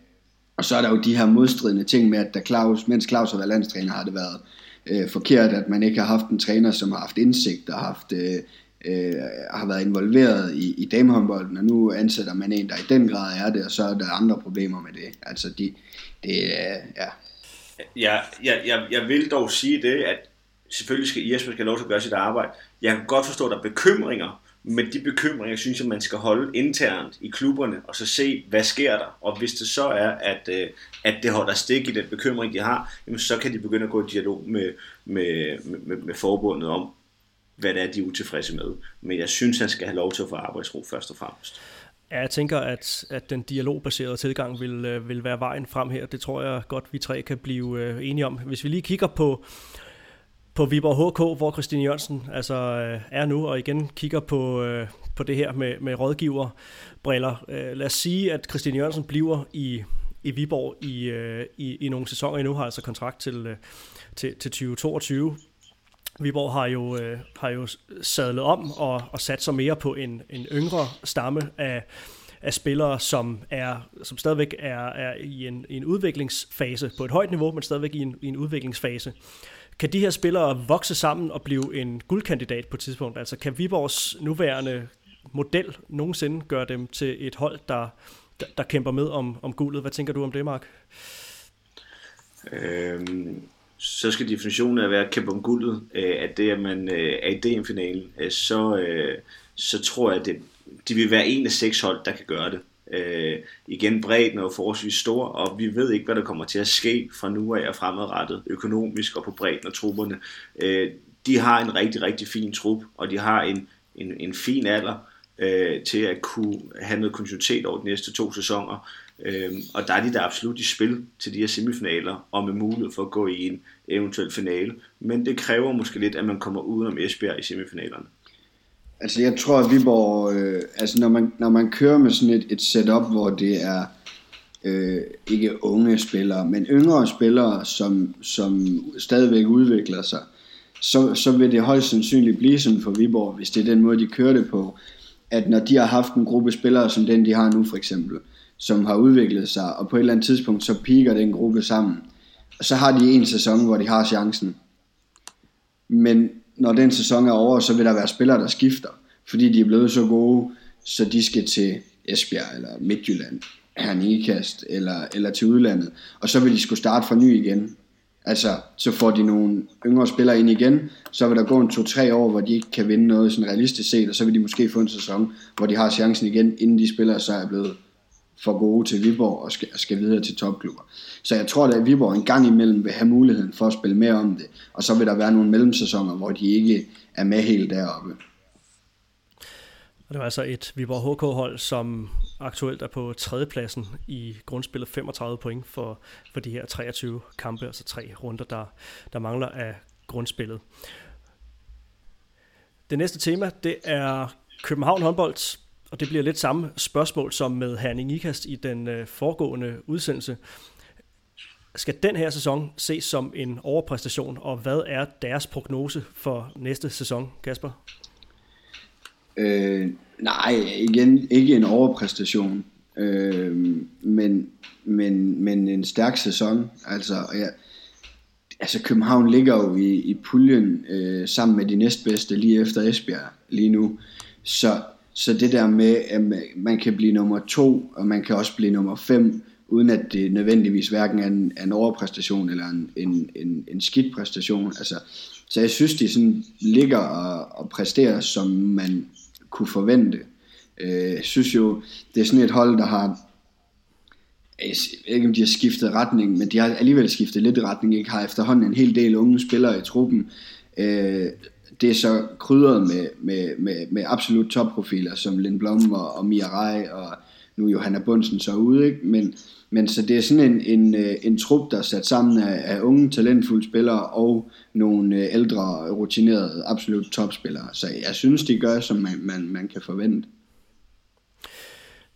S3: og så er der jo de her modstridende ting med, at da Claus, mens Claus har været landstræner, har det været øh, forkert, at man ikke har haft en træner, som har haft indsigt og haft øh, øh, har været involveret i, i damehåndbolden, og nu ansætter man en, der i den grad er det, og så er der andre problemer med det. Altså, de, det, er, ja.
S2: jeg, jeg, jeg, jeg vil dog sige det, at selvfølgelig skal Jesper skal lov til at gøre sit arbejde. Jeg kan godt forstå, at der er bekymringer, men de bekymringer synes jeg, man skal holde internt i klubberne, og så se, hvad sker der. Og hvis det så er, at, øh, at det holder stik i den bekymring, de har, jamen så kan de begynde at gå i dialog med, med, med, med forbundet om, hvad det er, de er utilfredse med. Men jeg synes, han skal have lov til at få arbejdsro først og fremmest.
S1: Ja, jeg tænker, at, at den dialogbaserede tilgang vil, øh, vil være vejen frem her. Det tror jeg godt, vi tre kan blive øh, enige om. Hvis vi lige kigger på, på Viborg HK, hvor Christine Jørgensen altså, øh, er nu, og igen kigger på, på det her med, med rådgiverbriller. Lad os sige, at Christine Jørgensen bliver i, i Viborg i, i, i nogle sæsoner endnu, har altså kontrakt til, til, til 2022. Viborg har jo, øh, har jo sadlet om og, og sat sig mere på en, en yngre stamme af, af spillere, som, er, som stadigvæk er, er i en, i en udviklingsfase på et højt niveau, men stadigvæk i en, i en udviklingsfase. Kan de her spillere vokse sammen og blive en guldkandidat på et tidspunkt? Altså kan Viborgs nuværende model nogensinde gøre dem til et hold, der, der, der kæmper med om, om guldet? Hvad tænker du om det, Mark?
S2: Øhm, så skal definitionen af at være kæmpe om guldet, øh, at det at man øh, er i DM-finalen, øh, så, øh, så tror jeg, at det, de vil være en af seks hold, der kan gøre det. Øh, igen, bredden er forholdsvis stor, og vi ved ikke, hvad der kommer til at ske fra nu af og fremadrettet, økonomisk og på bredden og trupperne. Øh, de har en rigtig, rigtig fin trup, og de har en, en, en fin alder øh, til at kunne have noget kontinuitet over de næste to sæsoner. Øhm, og der er de der absolut i spil til de her semifinaler, og med mulighed for at gå i en eventuel finale. Men det kræver måske lidt, at man kommer udenom Esbjerg i semifinalerne.
S3: Altså jeg tror, at Viborg, øh, altså når man, når man kører med sådan et, et setup, hvor det er øh, ikke unge spillere, men yngre spillere, som, som stadigvæk udvikler sig, så, så vil det højst sandsynligt blive sådan for Viborg, hvis det er den måde, de kører det på, at når de har haft en gruppe spillere, som den de har nu for eksempel, som har udviklet sig, og på et eller andet tidspunkt, så piker den gruppe sammen. Og så har de en sæson, hvor de har chancen. Men når den sæson er over, så vil der være spillere, der skifter, fordi de er blevet så gode, så de skal til Esbjerg eller Midtjylland, Hernikast eller, eller til udlandet, og så vil de skulle starte fra ny igen. Altså, så får de nogle yngre spillere ind igen, så vil der gå en to-tre år, hvor de ikke kan vinde noget sådan realistisk set, og så vil de måske få en sæson, hvor de har chancen igen, inden de spillere så er blevet for gode til Viborg og skal, skal videre til topklubber. Så jeg tror, at Viborg en gang imellem vil have muligheden for at spille mere om det, og så vil der være nogle mellemsæsoner, hvor de ikke er med helt deroppe.
S1: Og det var altså et Viborg HK-hold, som aktuelt er på tredjepladsen i grundspillet 35 point for, for de her 23 kampe, altså tre runder, der, der mangler af grundspillet. Det næste tema, det er København håndbold, og det bliver lidt samme spørgsmål som med Herning Ikast i den øh, foregående udsendelse. Skal den her sæson ses som en overpræstation, og hvad er deres prognose for næste sæson, Kasper?
S3: Øh, nej, igen, ikke en overpræstation, øh, men, men, men en stærk sæson. Altså, ja, altså København ligger jo i, i puljen øh, sammen med de næstbedste lige efter Esbjerg lige nu. Så så det der med, at man kan blive nummer to, og man kan også blive nummer fem, uden at det nødvendigvis hverken er en, en overpræstation eller en, en, en, en skidt præstation. Altså, så jeg synes, de sådan ligger og, og præsterer, som man kunne forvente. Øh, jeg synes jo, det er sådan et hold, der har jeg ved ikke om de har skiftet retning, men de har alligevel skiftet lidt retning, ikke har efterhånden en hel del unge spillere i truppen, øh, det er så krydret med, med, med, med absolut topprofiler, som Lindblom og, og Mia Rai, og nu Johanna Bunsen så ude, ikke? Men, men så det er sådan en, en, øh, en trup, der er sat sammen af, af unge, talentfulde spillere og nogle øh, ældre, rutinerede, absolut topspillere. Så jeg synes, de gør, som man, man, man kan forvente.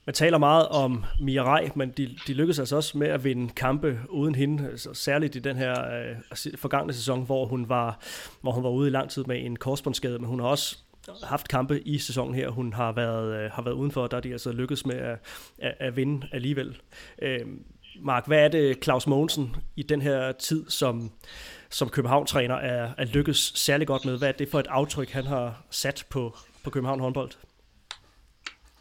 S1: Man taler meget om Mirai, men de, de lykkedes altså også med at vinde kampe uden hende, altså særligt i den her øh, forgangne sæson, hvor hun, var, hvor hun var ude i lang tid med en korsbåndsskade, men hun har også haft kampe i sæsonen her, hun har været, øh, har været udenfor, der er de altså lykkedes med at, at, at vinde alligevel. Øh, Mark, hvad er det Claus Mogensen i den her tid som, som København-træner er, er lykkes særlig godt med? Hvad er det for et aftryk, han har sat på, på København håndbold?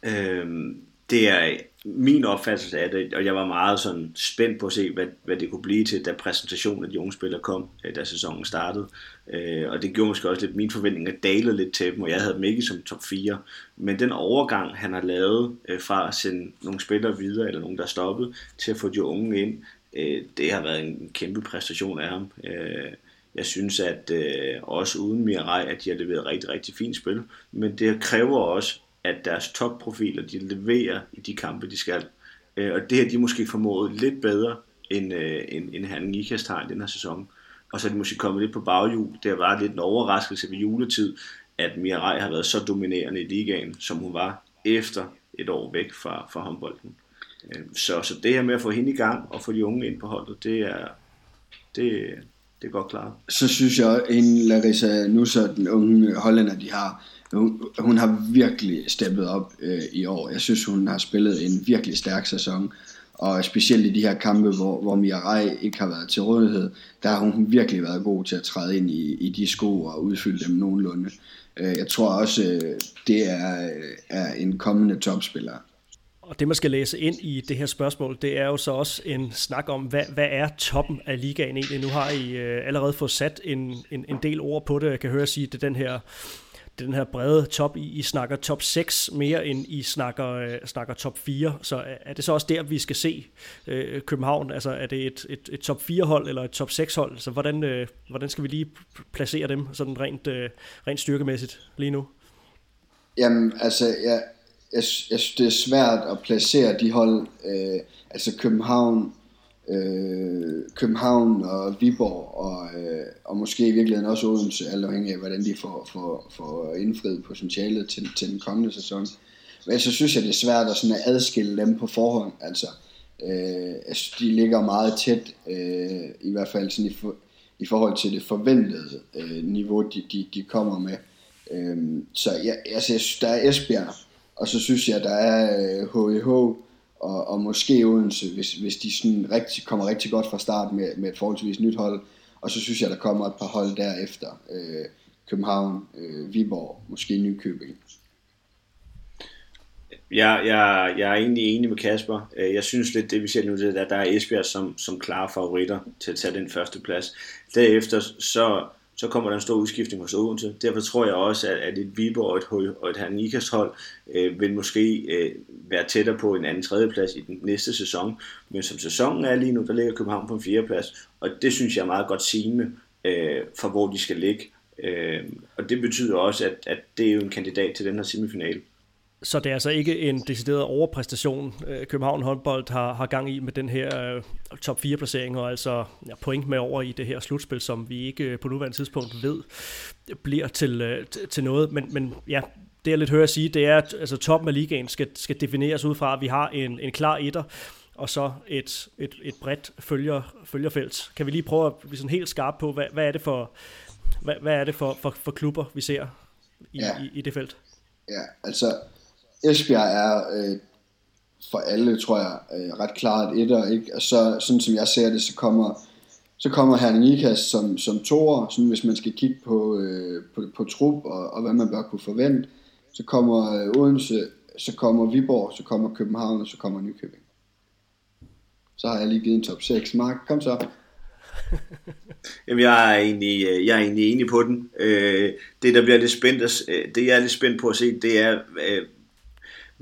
S2: Øhm det er min opfattelse af det, og jeg var meget sådan spændt på at se, hvad, hvad det kunne blive til, da præsentationen af de unge spillere kom, øh, da sæsonen startede. Øh, og det gjorde måske også lidt, min forventning at dalede lidt til dem, og jeg havde dem ikke som top 4. Men den overgang, han har lavet øh, fra at sende nogle spillere videre, eller nogen, der er stoppet, til at få de unge ind, øh, det har været en kæmpe præstation af ham. Øh, jeg synes, at også uden Mirai, at de har leveret rigtig, rigtig fint spil. Men det kræver også, at deres topprofiler, de leverer i de kampe, de skal. Øh, og det har de måske formået lidt bedre, end, øh, end, end han Nikas har i den her sæson. Og så er de måske kommet lidt på baghjul. Det var lidt en overraskelse ved juletid, at Mirai har været så dominerende i ligaen, som hun var efter et år væk fra, fra håndbolden. Øh, så, så det her med at få hende i gang og få de unge ind på holdet, det er, det, det er godt klart.
S3: Så synes jeg, at en Larissa Nusser, den unge hollænder, de har, hun, hun har virkelig steppet op øh, i år. Jeg synes, hun har spillet en virkelig stærk sæson. Og specielt i de her kampe, hvor, hvor Mirai ikke har været til rådighed, der har hun virkelig været god til at træde ind i, i de sko og udfylde dem nogenlunde. Øh, jeg tror også, øh, det er, er en kommende topspiller.
S1: Og det, man skal læse ind i det her spørgsmål, det er jo så også en snak om, hvad, hvad er toppen af ligaen egentlig? Nu har I øh, allerede fået sat en, en, en del ord på det. Jeg kan høre sige, det er den her den her brede top. I, I snakker top 6 mere, end I snakker, øh, snakker top 4. Så er det så også der, vi skal se øh, København? Altså er det et, et, et top 4-hold eller et top 6-hold? Så hvordan, øh, hvordan skal vi lige placere dem sådan rent, øh, rent styrkemæssigt lige nu?
S3: Jamen, altså, jeg, jeg, jeg synes, det er svært at placere de hold. Øh, altså København øh, København og Viborg og, øh, og måske i virkeligheden også Odense, alt afhængig af hvordan de får, får, får indfriet potentialet til, til den kommende sæson. Men altså, så synes jeg det er svært at, sådan at adskille dem på forhånd. Altså, øh, altså, de ligger meget tæt, øh, i hvert fald sådan i, for, i forhold til det forventede øh, niveau, de, de, de kommer med. Øh, så jeg, altså, jeg synes, der er Esbjerg, og så synes jeg, der er øh, HIH, og, og måske Odense, hvis, hvis de sådan rigtig, kommer rigtig godt fra start med, med et forholdsvis nyt hold. Og så synes jeg, der kommer et par hold derefter. Øh, København, øh, Viborg, måske Nykøbing.
S2: Jeg, jeg, jeg er egentlig enig med Kasper. Øh, jeg synes lidt, det vi ser nu, det er, at der er Esbjerg som, som klare favoritter til at tage den første plads. Derefter så så kommer der en stor udskiftning hos Odense. Derfor tror jeg også, at, at et Viborg og et, og et Hernikas hold øh, vil måske øh, være tættere på en anden tredjeplads i den næste sæson. Men som sæsonen er lige nu, der ligger København på en fjerdeplads, og det synes jeg er meget godt sigende øh, for, hvor de skal ligge. Øh, og det betyder også, at, at det er jo en kandidat til den her semifinale.
S1: Så det er altså ikke en decideret overpræstation, øh, København håndbold har, har gang i med den her uh, top 4 placering, og altså ja, point med over i det her slutspil, som vi ikke uh, på nuværende tidspunkt ved bliver til, til noget. Men, men ja, det jeg lidt hører at sige, det er, at altså, toppen af ligaen skal, skal defineres ud fra, at vi har en, en klar etter, og så et, et, et bredt følger, følgerfelt. Kan vi lige prøve at blive sådan helt skarpe på, hvad, hvad er det for, hvad, hvad er det for, for, for klubber, vi ser i, ja. i, i det felt?
S3: Ja, altså Esbjerg er øh, for alle, tror jeg, øh, ret klart etter, ikke? Og så, sådan som jeg ser det, så kommer, så kommer Herning Ikas som, som toer, sådan hvis man skal kigge på, øh, på, på trup og, og hvad man bør kunne forvente. Så kommer øh, Odense, så kommer Viborg, så kommer København, og så kommer Nykøbing. Så har jeg lige givet en top 6. Mark, kom så.
S2: Jamen, jeg er, egentlig, øh, jeg er egentlig enig på den. Øh, det, der bliver lidt spændt, øh, det jeg er lidt spændt på at se, det er, øh,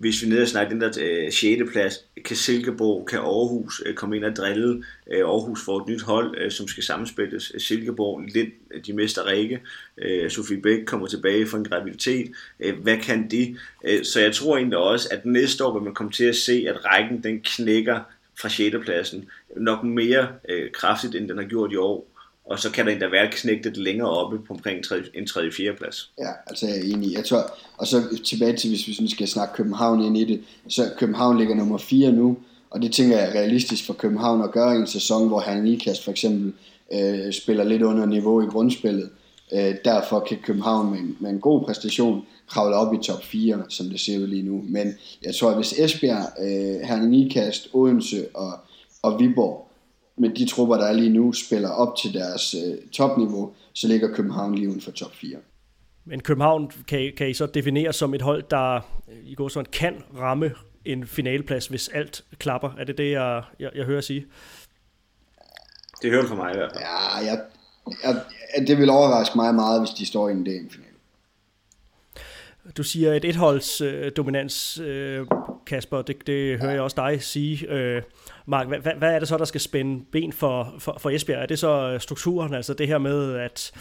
S2: hvis vi nede og snakker den der øh, 6. plads, kan Silkeborg, kan Aarhus øh, komme ind og drille. Øh, Aarhus får et nyt hold, øh, som skal sammenspilles. Øh, Silkeborg, lidt øh, de mester række. Øh, Sofie Bæk kommer tilbage fra en graviditet. Øh, hvad kan de? Øh, så jeg tror egentlig også, at næste år vil man komme til at se, at rækken den knækker fra 6. pladsen nok mere øh, kraftigt, end den har gjort i år og så kan der endda være knægtet længere oppe på omkring en 3. 4. plads.
S3: Ja, altså jeg er enig. Jeg tror, og så tilbage til, hvis vi skal snakke København ind i det, så København ligger nummer 4 nu, og det tænker jeg er realistisk for København at gøre i en sæson, hvor han Nikast for eksempel øh, spiller lidt under niveau i grundspillet. Øh, derfor kan København med en, med en god præstation kravle op i top 4, som det ser ud lige nu. Men jeg tror, at hvis Esbjerg, øh, Herning Nikast, Odense og, og Viborg med de trupper, der er lige nu, spiller op til deres øh, topniveau, så ligger København lige uden for top 4.
S1: Men København kan, kan I så definere som et hold, der i går sådan kan ramme en finaleplads, hvis alt klapper. Er det det, jeg, jeg, jeg hører sige?
S2: Det hører fra mig i hvert
S3: fald. Ja, jeg, jeg, det vil overraske mig meget, hvis de står i en DM-finale.
S1: Du siger et etholds øh, dominans, øh, Kasper, det, det hører jeg også dig sige. Øh, Mark, hvad, hvad er det så, der skal spænde ben for, for, for Esbjerg? Er det så øh, strukturen, altså det her med, at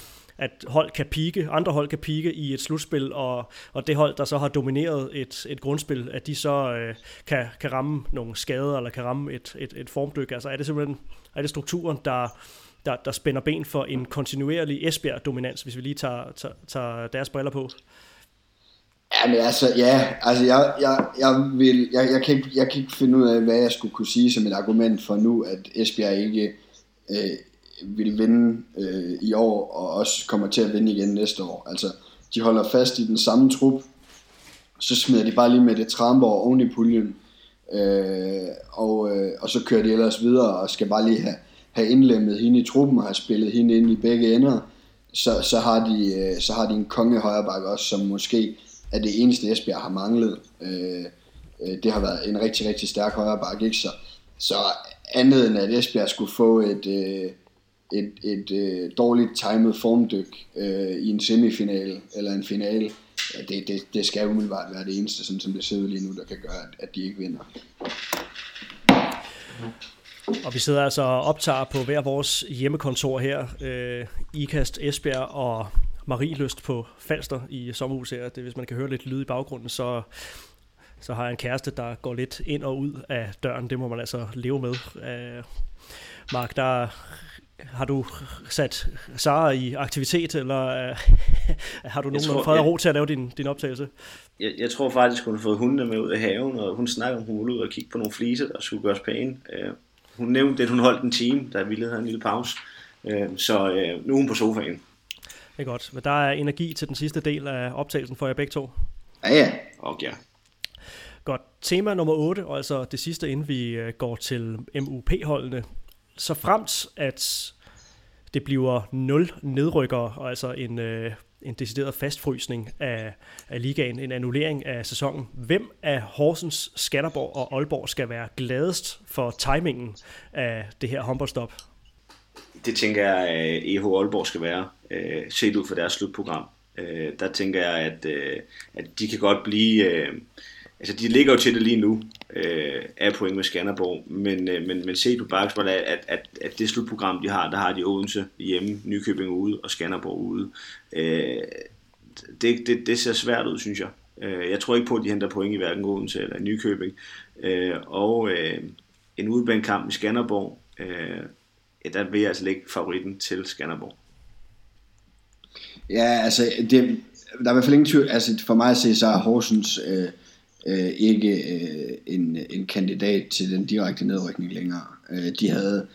S1: at hold kan pike, andre hold kan pike i et slutspil, og, og det hold, der så har domineret et, et grundspil, at de så øh, kan, kan ramme nogle skader, eller kan ramme et, et, et formdyk. Altså er det simpelthen er det strukturen, der, der, der spænder ben for en kontinuerlig Esbjerg-dominans, hvis vi lige tager, tager, tager deres briller på?
S3: Ja, men altså, ja, altså jeg, jeg, jeg, vil, jeg, jeg, kan ikke, jeg kan ikke finde ud af, hvad jeg skulle kunne sige som et argument for nu, at Esbjerg ikke øh, vil vinde øh, i år, og også kommer til at vinde igen næste år. Altså, de holder fast i den samme trup, så smider de bare lige med det tramper oven i puljen, øh, og, øh, og så kører de ellers videre, og skal bare lige have, have indlemmet hende i truppen, og have spillet hende ind i begge ender, så, så, har, de, øh, så har de en konge højreback også, som måske er det eneste Esbjerg har manglet. Øh, øh, det har været en rigtig, rigtig stærk højreback, ikke? Så, så andet end at Esbjerg skulle få et, øh, et, et øh, dårligt timet formdyk øh, i en semifinal eller en finale, ja, det, det, det skal umiddelbart være det eneste, sådan som det ser ud lige nu, der kan gøre, at, at de ikke vinder.
S1: Og vi sidder altså og optager på hver vores hjemmekontor her, øh, IKAST Esbjerg og Marieløst på Falster i sommerhus her. Det, hvis man kan høre lidt lyd i baggrunden, så, så har jeg en kæreste, der går lidt ind og ud af døren. Det må man altså leve med. Øh, Mark, der har du sat Sara i aktivitet, eller uh, har du nogen fred og ro til at lave din, din optagelse?
S2: Jeg, jeg tror faktisk, hun har fået hundene med ud af haven, og hun snakker om, hun ville ud og kigge på nogle fliser, der skulle gøres pæne. Uh, hun nævnte, at hun holdt en time, da vi havde en lille pause. Uh, så uh, nu er hun på sofaen.
S1: Det er godt, men der er energi til den sidste del af optagelsen for jer begge to.
S3: Ja, ja.
S2: Okay.
S1: Godt. Tema nummer 8, og altså det sidste, inden vi går til MUP-holdene, så fremt at det bliver 0 nedrykker, og altså en, øh, en decideret fastfrysning af, af ligaen, en annullering af sæsonen. Hvem af Horsens, Skanderborg og Aalborg skal være gladest for timingen af det her håndboldstop?
S2: Det tænker jeg, øh, at EH Aalborg skal være, øh, set ud for deres slutprogram. Øh, der tænker jeg, at, øh, at de kan godt blive... Øh, altså de ligger jo til det lige nu, øh, af point med Skanderborg, men, øh, men, men se på Baksvold, at, at, at, at det slutprogram, de har, der har de Odense hjemme, Nykøbing ude og Skanderborg ude. Øh, det, det, det ser svært ud, synes jeg. Øh, jeg tror ikke på, at de henter point i hverken Odense eller Nykøbing. Øh, og øh, en udbanekamp i Skanderborg, øh, Øh, der vil jeg altså lægge favoritten til Skanderborg.
S3: Ja, altså, det, der er i hvert fald ingen tvivl, altså for mig at se, så er Horsens øh, øh, ikke øh, en, en kandidat til den direkte nedrykning længere. Øh, de havde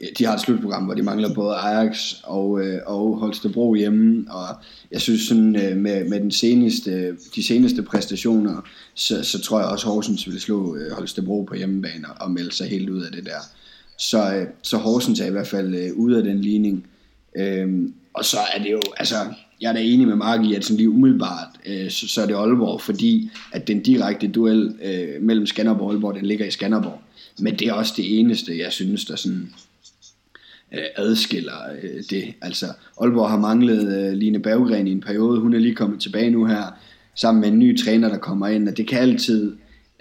S3: øh, de har et slutprogram, hvor de mangler både Ajax og, øh, og Holstebro hjemme, og jeg synes sådan, øh, med, med den seneste, de seneste præstationer, så, så tror jeg også Horsens vil slå øh, Holstebro på hjemmebane og, og melde sig helt ud af det der. Så, øh, så Horsens er i hvert fald øh, ude af den ligning. Øh, og så er det jo, altså, jeg er da enig med Mark i, at sådan lige umiddelbart, øh, så, så er det Aalborg, fordi at den direkte duel øh, mellem Skanderborg og Aalborg, den ligger i Skanderborg. Men det er også det eneste, jeg synes, der sådan øh, adskiller øh, det. Altså, Aalborg har manglet øh, Line Berggren i en periode, hun er lige kommet tilbage nu her, sammen med en ny træner, der kommer ind, og det kan altid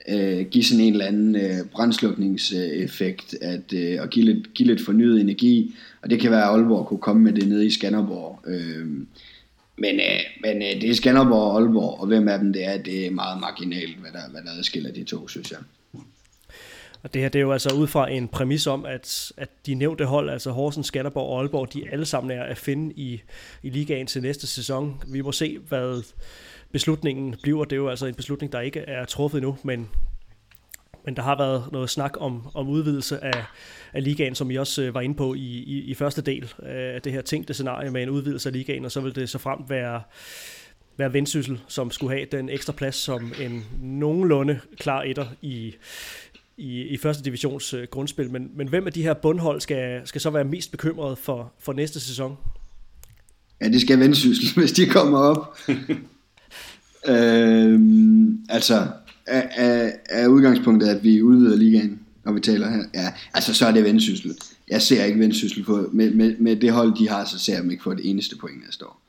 S3: øh, give sådan en eller anden øh, brændslukningseffekt, at, øh, og give lidt, give lidt fornyet energi, og det kan være, at Aalborg kunne komme med det nede i Skanderborg. Øh, men, øh, men øh, det er Skanderborg og Aalborg, og hvem af dem det er, det er meget marginalt, hvad der, hvad der adskiller de to, synes jeg.
S1: Og det her det er jo altså ud fra en præmis om, at, at de nævnte hold, altså Horsens, Skanderborg og Aalborg, de alle sammen er at finde i, i ligaen til næste sæson. Vi må se, hvad beslutningen bliver. Det er jo altså en beslutning, der ikke er truffet endnu, men, men der har været noget snak om, om udvidelse af, af ligaen, som I også øh, var inde på i, i, i første del af det her tænkte scenarie med en udvidelse af ligaen, og så vil det så frem være være Vendsyssel, som skulle have den ekstra plads som en nogenlunde klar etter i, i, i første divisions uh, grundspil. Men, men hvem af de her bundhold skal, skal så være mest bekymret for, for næste sæson?
S3: Ja, det skal Vendsyssel, hvis de kommer op. øhm, altså, er, er, er udgangspunktet, at vi udvider ligaen, når vi taler her? Ja, altså så er det vendsyssel. Jeg ser ikke vendsyssel på, med, med, med det hold, de har, så ser jeg dem ikke få det eneste point næste år.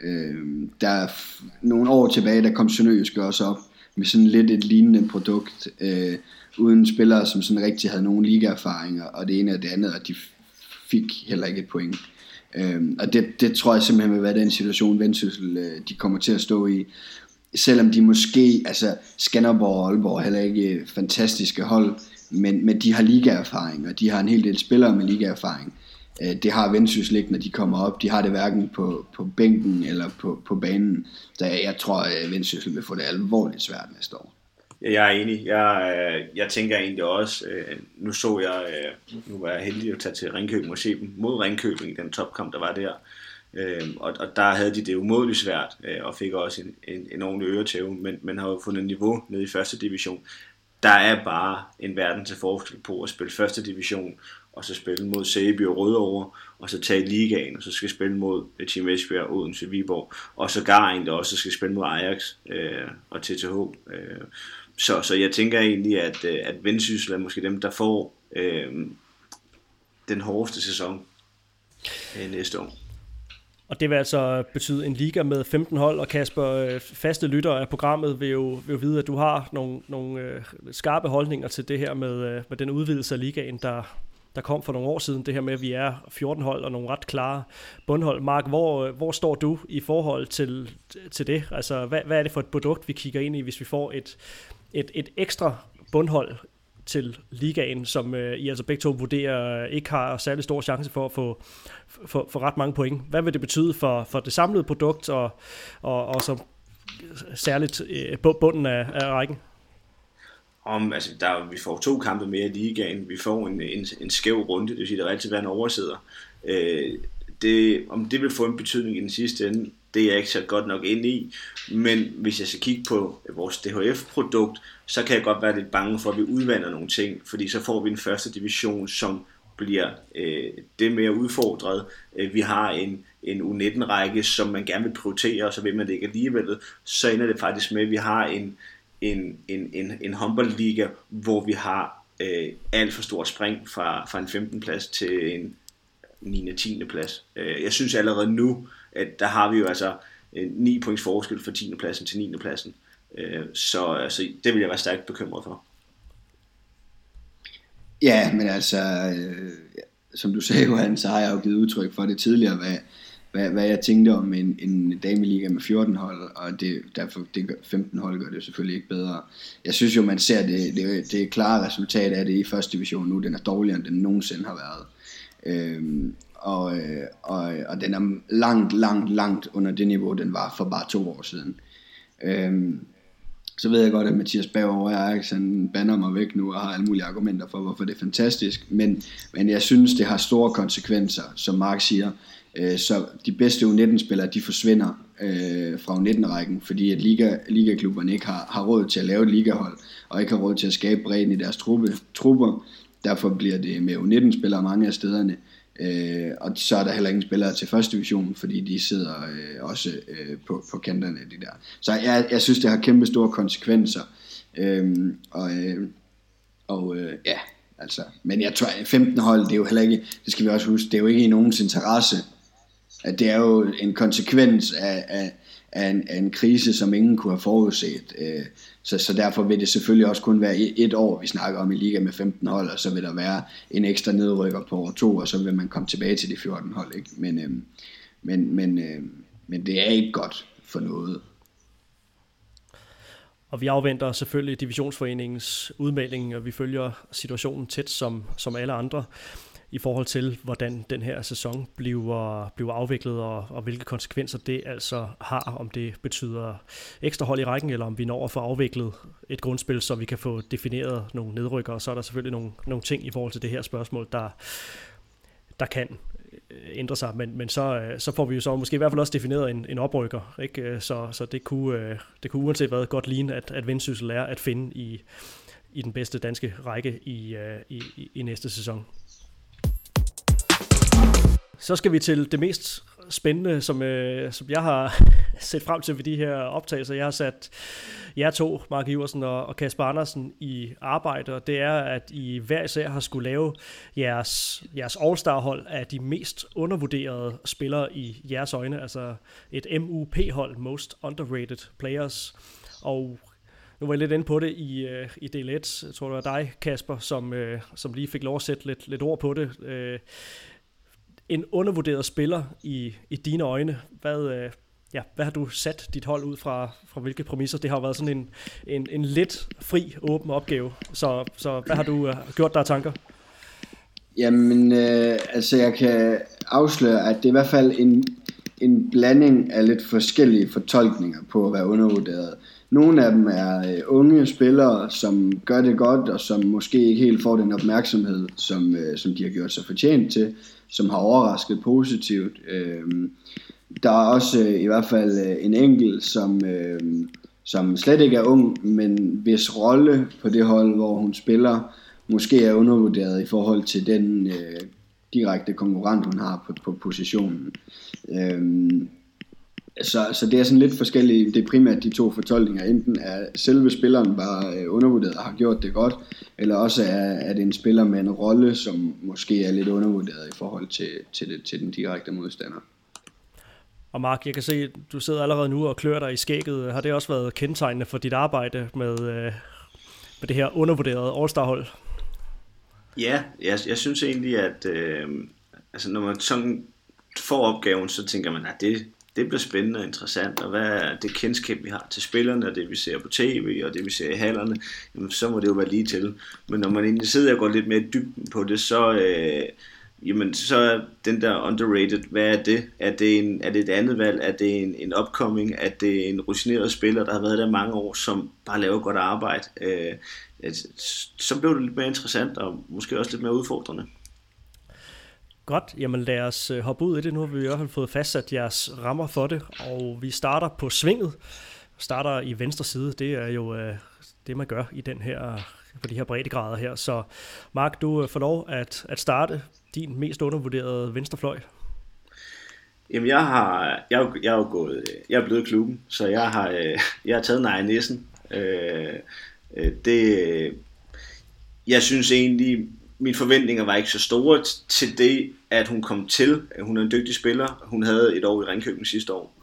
S3: Øh, der er f- nogle år tilbage, der kom Sønderjysk også op med sådan lidt et lignende produkt, øh, uden spillere, som sådan rigtig havde nogen ligaerfaringer, og det ene og det andet, og de fik heller ikke et point. Øhm, og det, det tror jeg simpelthen vil være den situation, Vendsyssel øh, de kommer til at stå i. Selvom de måske, altså Skanderborg og Aalborg er heller ikke øh, fantastiske hold, men, men de har ligaerfaring, og de har en hel del spillere med ligaerfaring. Øh, det har Vendsyssel ikke, når de kommer op. De har det hverken på, på bænken eller på, på banen. Så jeg, jeg tror, at Vendsyssel vil få det alvorligt svært næste år.
S2: Jeg er enig. Jeg, øh, jeg tænker egentlig også, øh, nu så jeg, øh, nu var jeg heldig at tage til Ringkøbing og se dem mod Ringkøbing i den topkamp, der var der. Øhm, og, og der havde de det umådeligt svært, og fik også en, en, en ordentlig øretæve, men, men har jo fundet niveau nede i første division. Der er bare en verden til forskel på at spille første division, og så spille mod Sæby og Rødovre, og så tage ligaen, og så skal spille mod Team Esbjerg, Odense, Viborg, og så gar egentlig også skal spille mod Ajax øh, og TTH. Øh, så, så jeg tænker egentlig, at, øh, at Vendsyssel er måske dem, der får øh, den hårdeste sæson øh, næste år.
S1: Og det vil altså betyde en liga med 15 hold, og Kasper, øh, faste lytter af programmet vil jo, vil jo vide, at du har nogle, nogle øh, skarpe holdninger til det her med, øh, med den udvidelse af ligaen, der, der kom for nogle år siden, det her med, at vi er 14 hold og nogle ret klare bundhold. Mark, hvor, øh, hvor står du i forhold til, til det? Altså, hvad, hvad er det for et produkt, vi kigger ind i, hvis vi får et, et, et ekstra bundhold til ligaen, som øh, I altså begge to vurderer øh, ikke har særlig stor chance for at få for, for ret mange point. Hvad vil det betyde for, for det samlede produkt og, og, og så særligt øh, bunden af, af rækken?
S2: Om, altså, der, vi får to kampe mere i ligaen, vi får en, en, en skæv runde, det vil sige, der er altid være en oversider. Øh, det, om det vil få en betydning i den sidste ende, det er jeg ikke så godt nok ind i. Men hvis jeg skal kigge på vores DHF-produkt, så kan jeg godt være lidt bange for, at vi udvander nogle ting, fordi så får vi en første division, som bliver øh, det mere udfordret. Øh, vi har en, en U19-række, som man gerne vil prioritere, og så vil man det ikke alligevel. Så ender det faktisk med, at vi har en, en, en, en, en håndboldliga, hvor vi har øh, alt for stor spring fra, fra en 15. plads til en 9. og 10. plads. Øh, jeg synes allerede nu, at der har vi jo altså øh, 9 points forskel fra 10. pladsen til 9. pladsen. Så, øh, så altså, det vil jeg være stærkt bekymret for.
S3: Ja, men altså, øh, som du sagde, Johan, så har jeg jo givet udtryk for det tidligere, hvad, hvad, hvad jeg tænkte om en, en dameliga med 14 hold, og det, derfor det gør, 15 hold gør det selvfølgelig ikke bedre. Jeg synes jo, man ser det, det, det klare resultat af det i første division nu, den er dårligere, end den nogensinde har været. Øhm, og, øh, og, og den er langt, langt, langt under det niveau, den var for bare to år siden. Øhm, så ved jeg godt, at Mathias Bauer og Ajax, han banner mig væk nu og har alle mulige argumenter for, hvorfor det er fantastisk. Men, men jeg synes, det har store konsekvenser, som Mark siger. Øh, så de bedste U19-spillere, de forsvinder øh, fra U19-rækken, fordi at liga, ligaklubberne ikke har, har råd til at lave et ligahold, og ikke har råd til at skabe bredden i deres truppe, trupper. Derfor bliver det med U19-spillere mange af stederne. Øh, og så er der heller ingen spillere til første division, fordi de sidder øh, også øh, på, på kanterne de der. Så jeg, jeg synes, det har kæmpe store konsekvenser. Øh, og øh, og øh, ja, altså, men jeg tror, 15 hold, det er jo heller ikke, det skal vi også huske, det er jo ikke i nogens interesse. At det er jo en konsekvens af, af, af, en, af en krise, som ingen kunne have forudset. Øh, så, så derfor vil det selvfølgelig også kun være et år, vi snakker om i liga med 15 hold, og så vil der være en ekstra nedrykker på år to, og så vil man komme tilbage til de 14 hold. Ikke? Men, øh, men, men, øh, men det er ikke godt for noget.
S1: Og vi afventer selvfølgelig divisionsforeningens udmelding, og vi følger situationen tæt som, som alle andre i forhold til, hvordan den her sæson bliver, bliver afviklet, og, og hvilke konsekvenser det altså har, om det betyder ekstra hold i rækken, eller om vi når at få afviklet et grundspil, så vi kan få defineret nogle nedrykker, og så er der selvfølgelig nogle, nogle ting i forhold til det her spørgsmål, der, der kan øh, ændre sig, men, men så, øh, så får vi jo så måske i hvert fald også defineret en, en oprykker, ikke? Øh, så, så det, kunne, det kunne uanset hvad godt ligne, at, at vendsyssel er at finde i, i den bedste danske række i, i, i, i næste sæson. Så skal vi til det mest spændende, som, øh, som jeg har set frem til ved de her optagelser. Jeg har sat jer to, Mark Iversen og, og Kasper Andersen, i arbejde, og det er, at I hver især har skulle lave jeres, jeres All-Star-hold af de mest undervurderede spillere i jeres øjne, altså et MUP-hold, Most Underrated Players. Og nu var jeg lidt inde på det i, øh, i del 1. Jeg tror, det var dig, Kasper, som, øh, som lige fik lov at sætte lidt, lidt ord på det. Øh, en undervurderet spiller i, i dine øjne. Hvad, øh, ja, hvad har du sat dit hold ud fra, fra hvilke præmisser? Det har været sådan en, en, en lidt fri, åben opgave. Så, så hvad har du øh, gjort der af tanker?
S3: Jamen, øh, altså jeg kan afsløre, at det er i hvert fald en, en blanding af lidt forskellige fortolkninger på at være undervurderet. Nogle af dem er øh, unge spillere, som gør det godt, og som måske ikke helt får den opmærksomhed, som, øh, som de har gjort sig fortjent til, som har overrasket positivt. Øh, der er også øh, i hvert fald øh, en enkelt, som, øh, som slet ikke er ung, men hvis rolle på det hold, hvor hun spiller, måske er undervurderet i forhold til den øh, direkte konkurrent, hun har på, på positionen. Øh, så, så det er sådan lidt forskelligt. Det er primært de to fortolkninger. Enten er selve spilleren bare øh, undervurderet og har gjort det godt, eller også er, er det en spiller med en rolle, som måske er lidt undervurderet i forhold til, til, det, til den direkte modstander.
S1: Og Mark, jeg kan se, at du sidder allerede nu og klør dig i skægget. Har det også været kendetegnende for dit arbejde med, øh, med det her undervurderede All-Star-hold?
S2: Ja, jeg, jeg synes egentlig, at øh, altså når man sådan får opgaven, så tænker man, at det, det bliver spændende og interessant, og hvad er det kendskab, vi har til spillerne, og det vi ser på tv, og det vi ser i hallerne, jamen, så må det jo være lige til. Men når man egentlig sidder og går lidt mere i dybden på det, så, øh, jamen, så er den der underrated, hvad er det? Er det, en, er det et andet valg? Er det en, en upcoming? Er det en rutineret spiller, der har været der mange år, som bare laver godt arbejde? Øh, altså, så blev det lidt mere interessant, og måske også lidt mere udfordrende.
S1: Godt, jamen lad os øh, hoppe ud i det. Nu har vi i hvert fald fået fastsat jeres rammer for det, og vi starter på svinget. Starter i venstre side, det er jo øh, det, man gør i den her, på de her breddegrader her. Så Mark, du øh, får lov at, at starte din mest undervurderede venstrefløj.
S2: Jamen jeg har, jeg, jeg er jo gået, jeg er blevet klubben, så jeg har, øh, jeg har taget Naja Nissen. det, jeg synes egentlig, mine forventninger var ikke så store til det, at hun kom til. Hun er en dygtig spiller. Hun havde et år i Ringkøbing sidste år.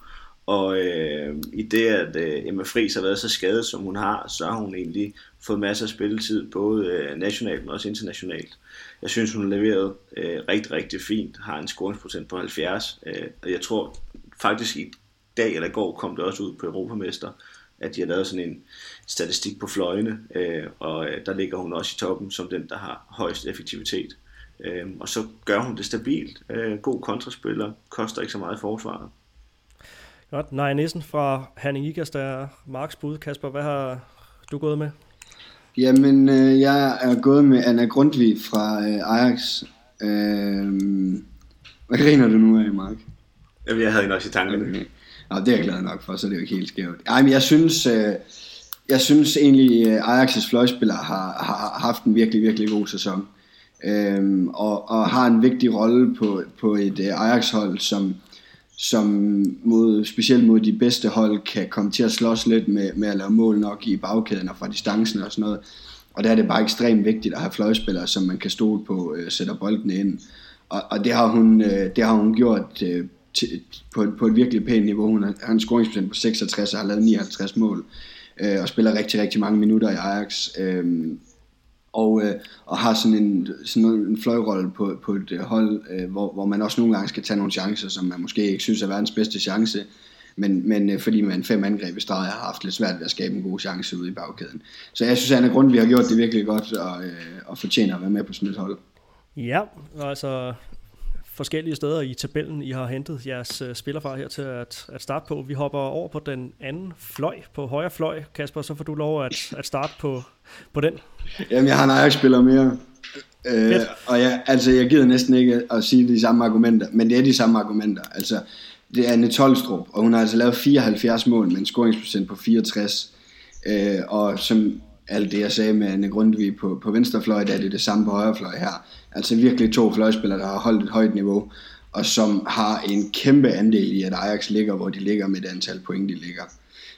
S2: Og øh, i det, at øh, Emma Friis har været så skadet, som hun har, så har hun egentlig fået masser af spilletid, både øh, nationalt, men også internationalt. Jeg synes, hun har leveret øh, rigtig, rigtig fint, har en scoringsprocent på 70, øh, og jeg tror faktisk i dag eller i går kom det også ud på Europamester, at de har lavet sådan en statistik på fløjene, øh, og øh, der ligger hun også i toppen som den, der har højst effektivitet. Øh, og så gør hun det stabilt. Øh, god kontraspiller, koster ikke så meget i forsvaret.
S1: Godt. Nej, Nissen fra Herning der er Marks bud. Kasper, hvad har du gået med?
S3: Jamen, øh, jeg er gået med Anna Grundtvig fra øh, Ajax. Øh, hvad griner du nu af, Mark?
S2: Jamen, jeg havde en også i tankerne. Okay.
S3: Nå, det er jeg glad nok for, så det er jo ikke helt skævt. Ej, men jeg synes, øh, jeg synes egentlig, øh, Ajax' fløjspillere har, har haft en virkelig, virkelig god sæson. Øhm, og, og har en vigtig rolle på, på et øh, Ajax-hold, som, som mod, specielt mod de bedste hold kan komme til at slås lidt med, med at lave mål nok i bagkæden og fra distancen og sådan noget. Og der er det bare ekstremt vigtigt at have fløjspillere, som man kan stole på, øh, sætter bolden ind. Og, og det, har hun, øh, det har hun gjort øh, til, på, på et virkelig pænt niveau. Hun har, har en scoringsprocent på 66 og har lavet 59 mål øh, Øh, og spiller rigtig, rigtig mange minutter i Ajax. Øh, og, øh, og har sådan en, sådan en fløjrolle på, på et hold, øh, hvor, hvor man også nogle gange skal tage nogle chancer, som man måske ikke synes er verdens bedste chance, men, men øh, fordi man fem angreb i streg har haft lidt svært ved at skabe en god chance ude i bagkæden. Så jeg synes, at grund, vi har gjort det virkelig godt, og, øh, og fortjener at være med på sådan et hold.
S1: Ja, altså forskellige steder i tabellen, I har hentet jeres uh, spiller fra her til at, at starte på. Vi hopper over på den anden fløj, på højre fløj. Kasper, så får du lov at, at starte på, på den.
S3: Jamen, jeg har en Ajax-spiller mere. Øh, og jeg, altså, jeg gider næsten ikke at sige de samme argumenter, men det er de samme argumenter. Altså, det er Anne Tolstrup, og hun har altså lavet 74 mål med en scoringsprocent på 64. Øh, og som alt det, jeg sagde med Anne Grundtvig på, på venstrefløj, der er det det samme på højrefløj her. Altså virkelig to fløjspillere, der har holdt et højt niveau. og som har en kæmpe andel i, at Ajax ligger, hvor de ligger med det antal point, de ligger.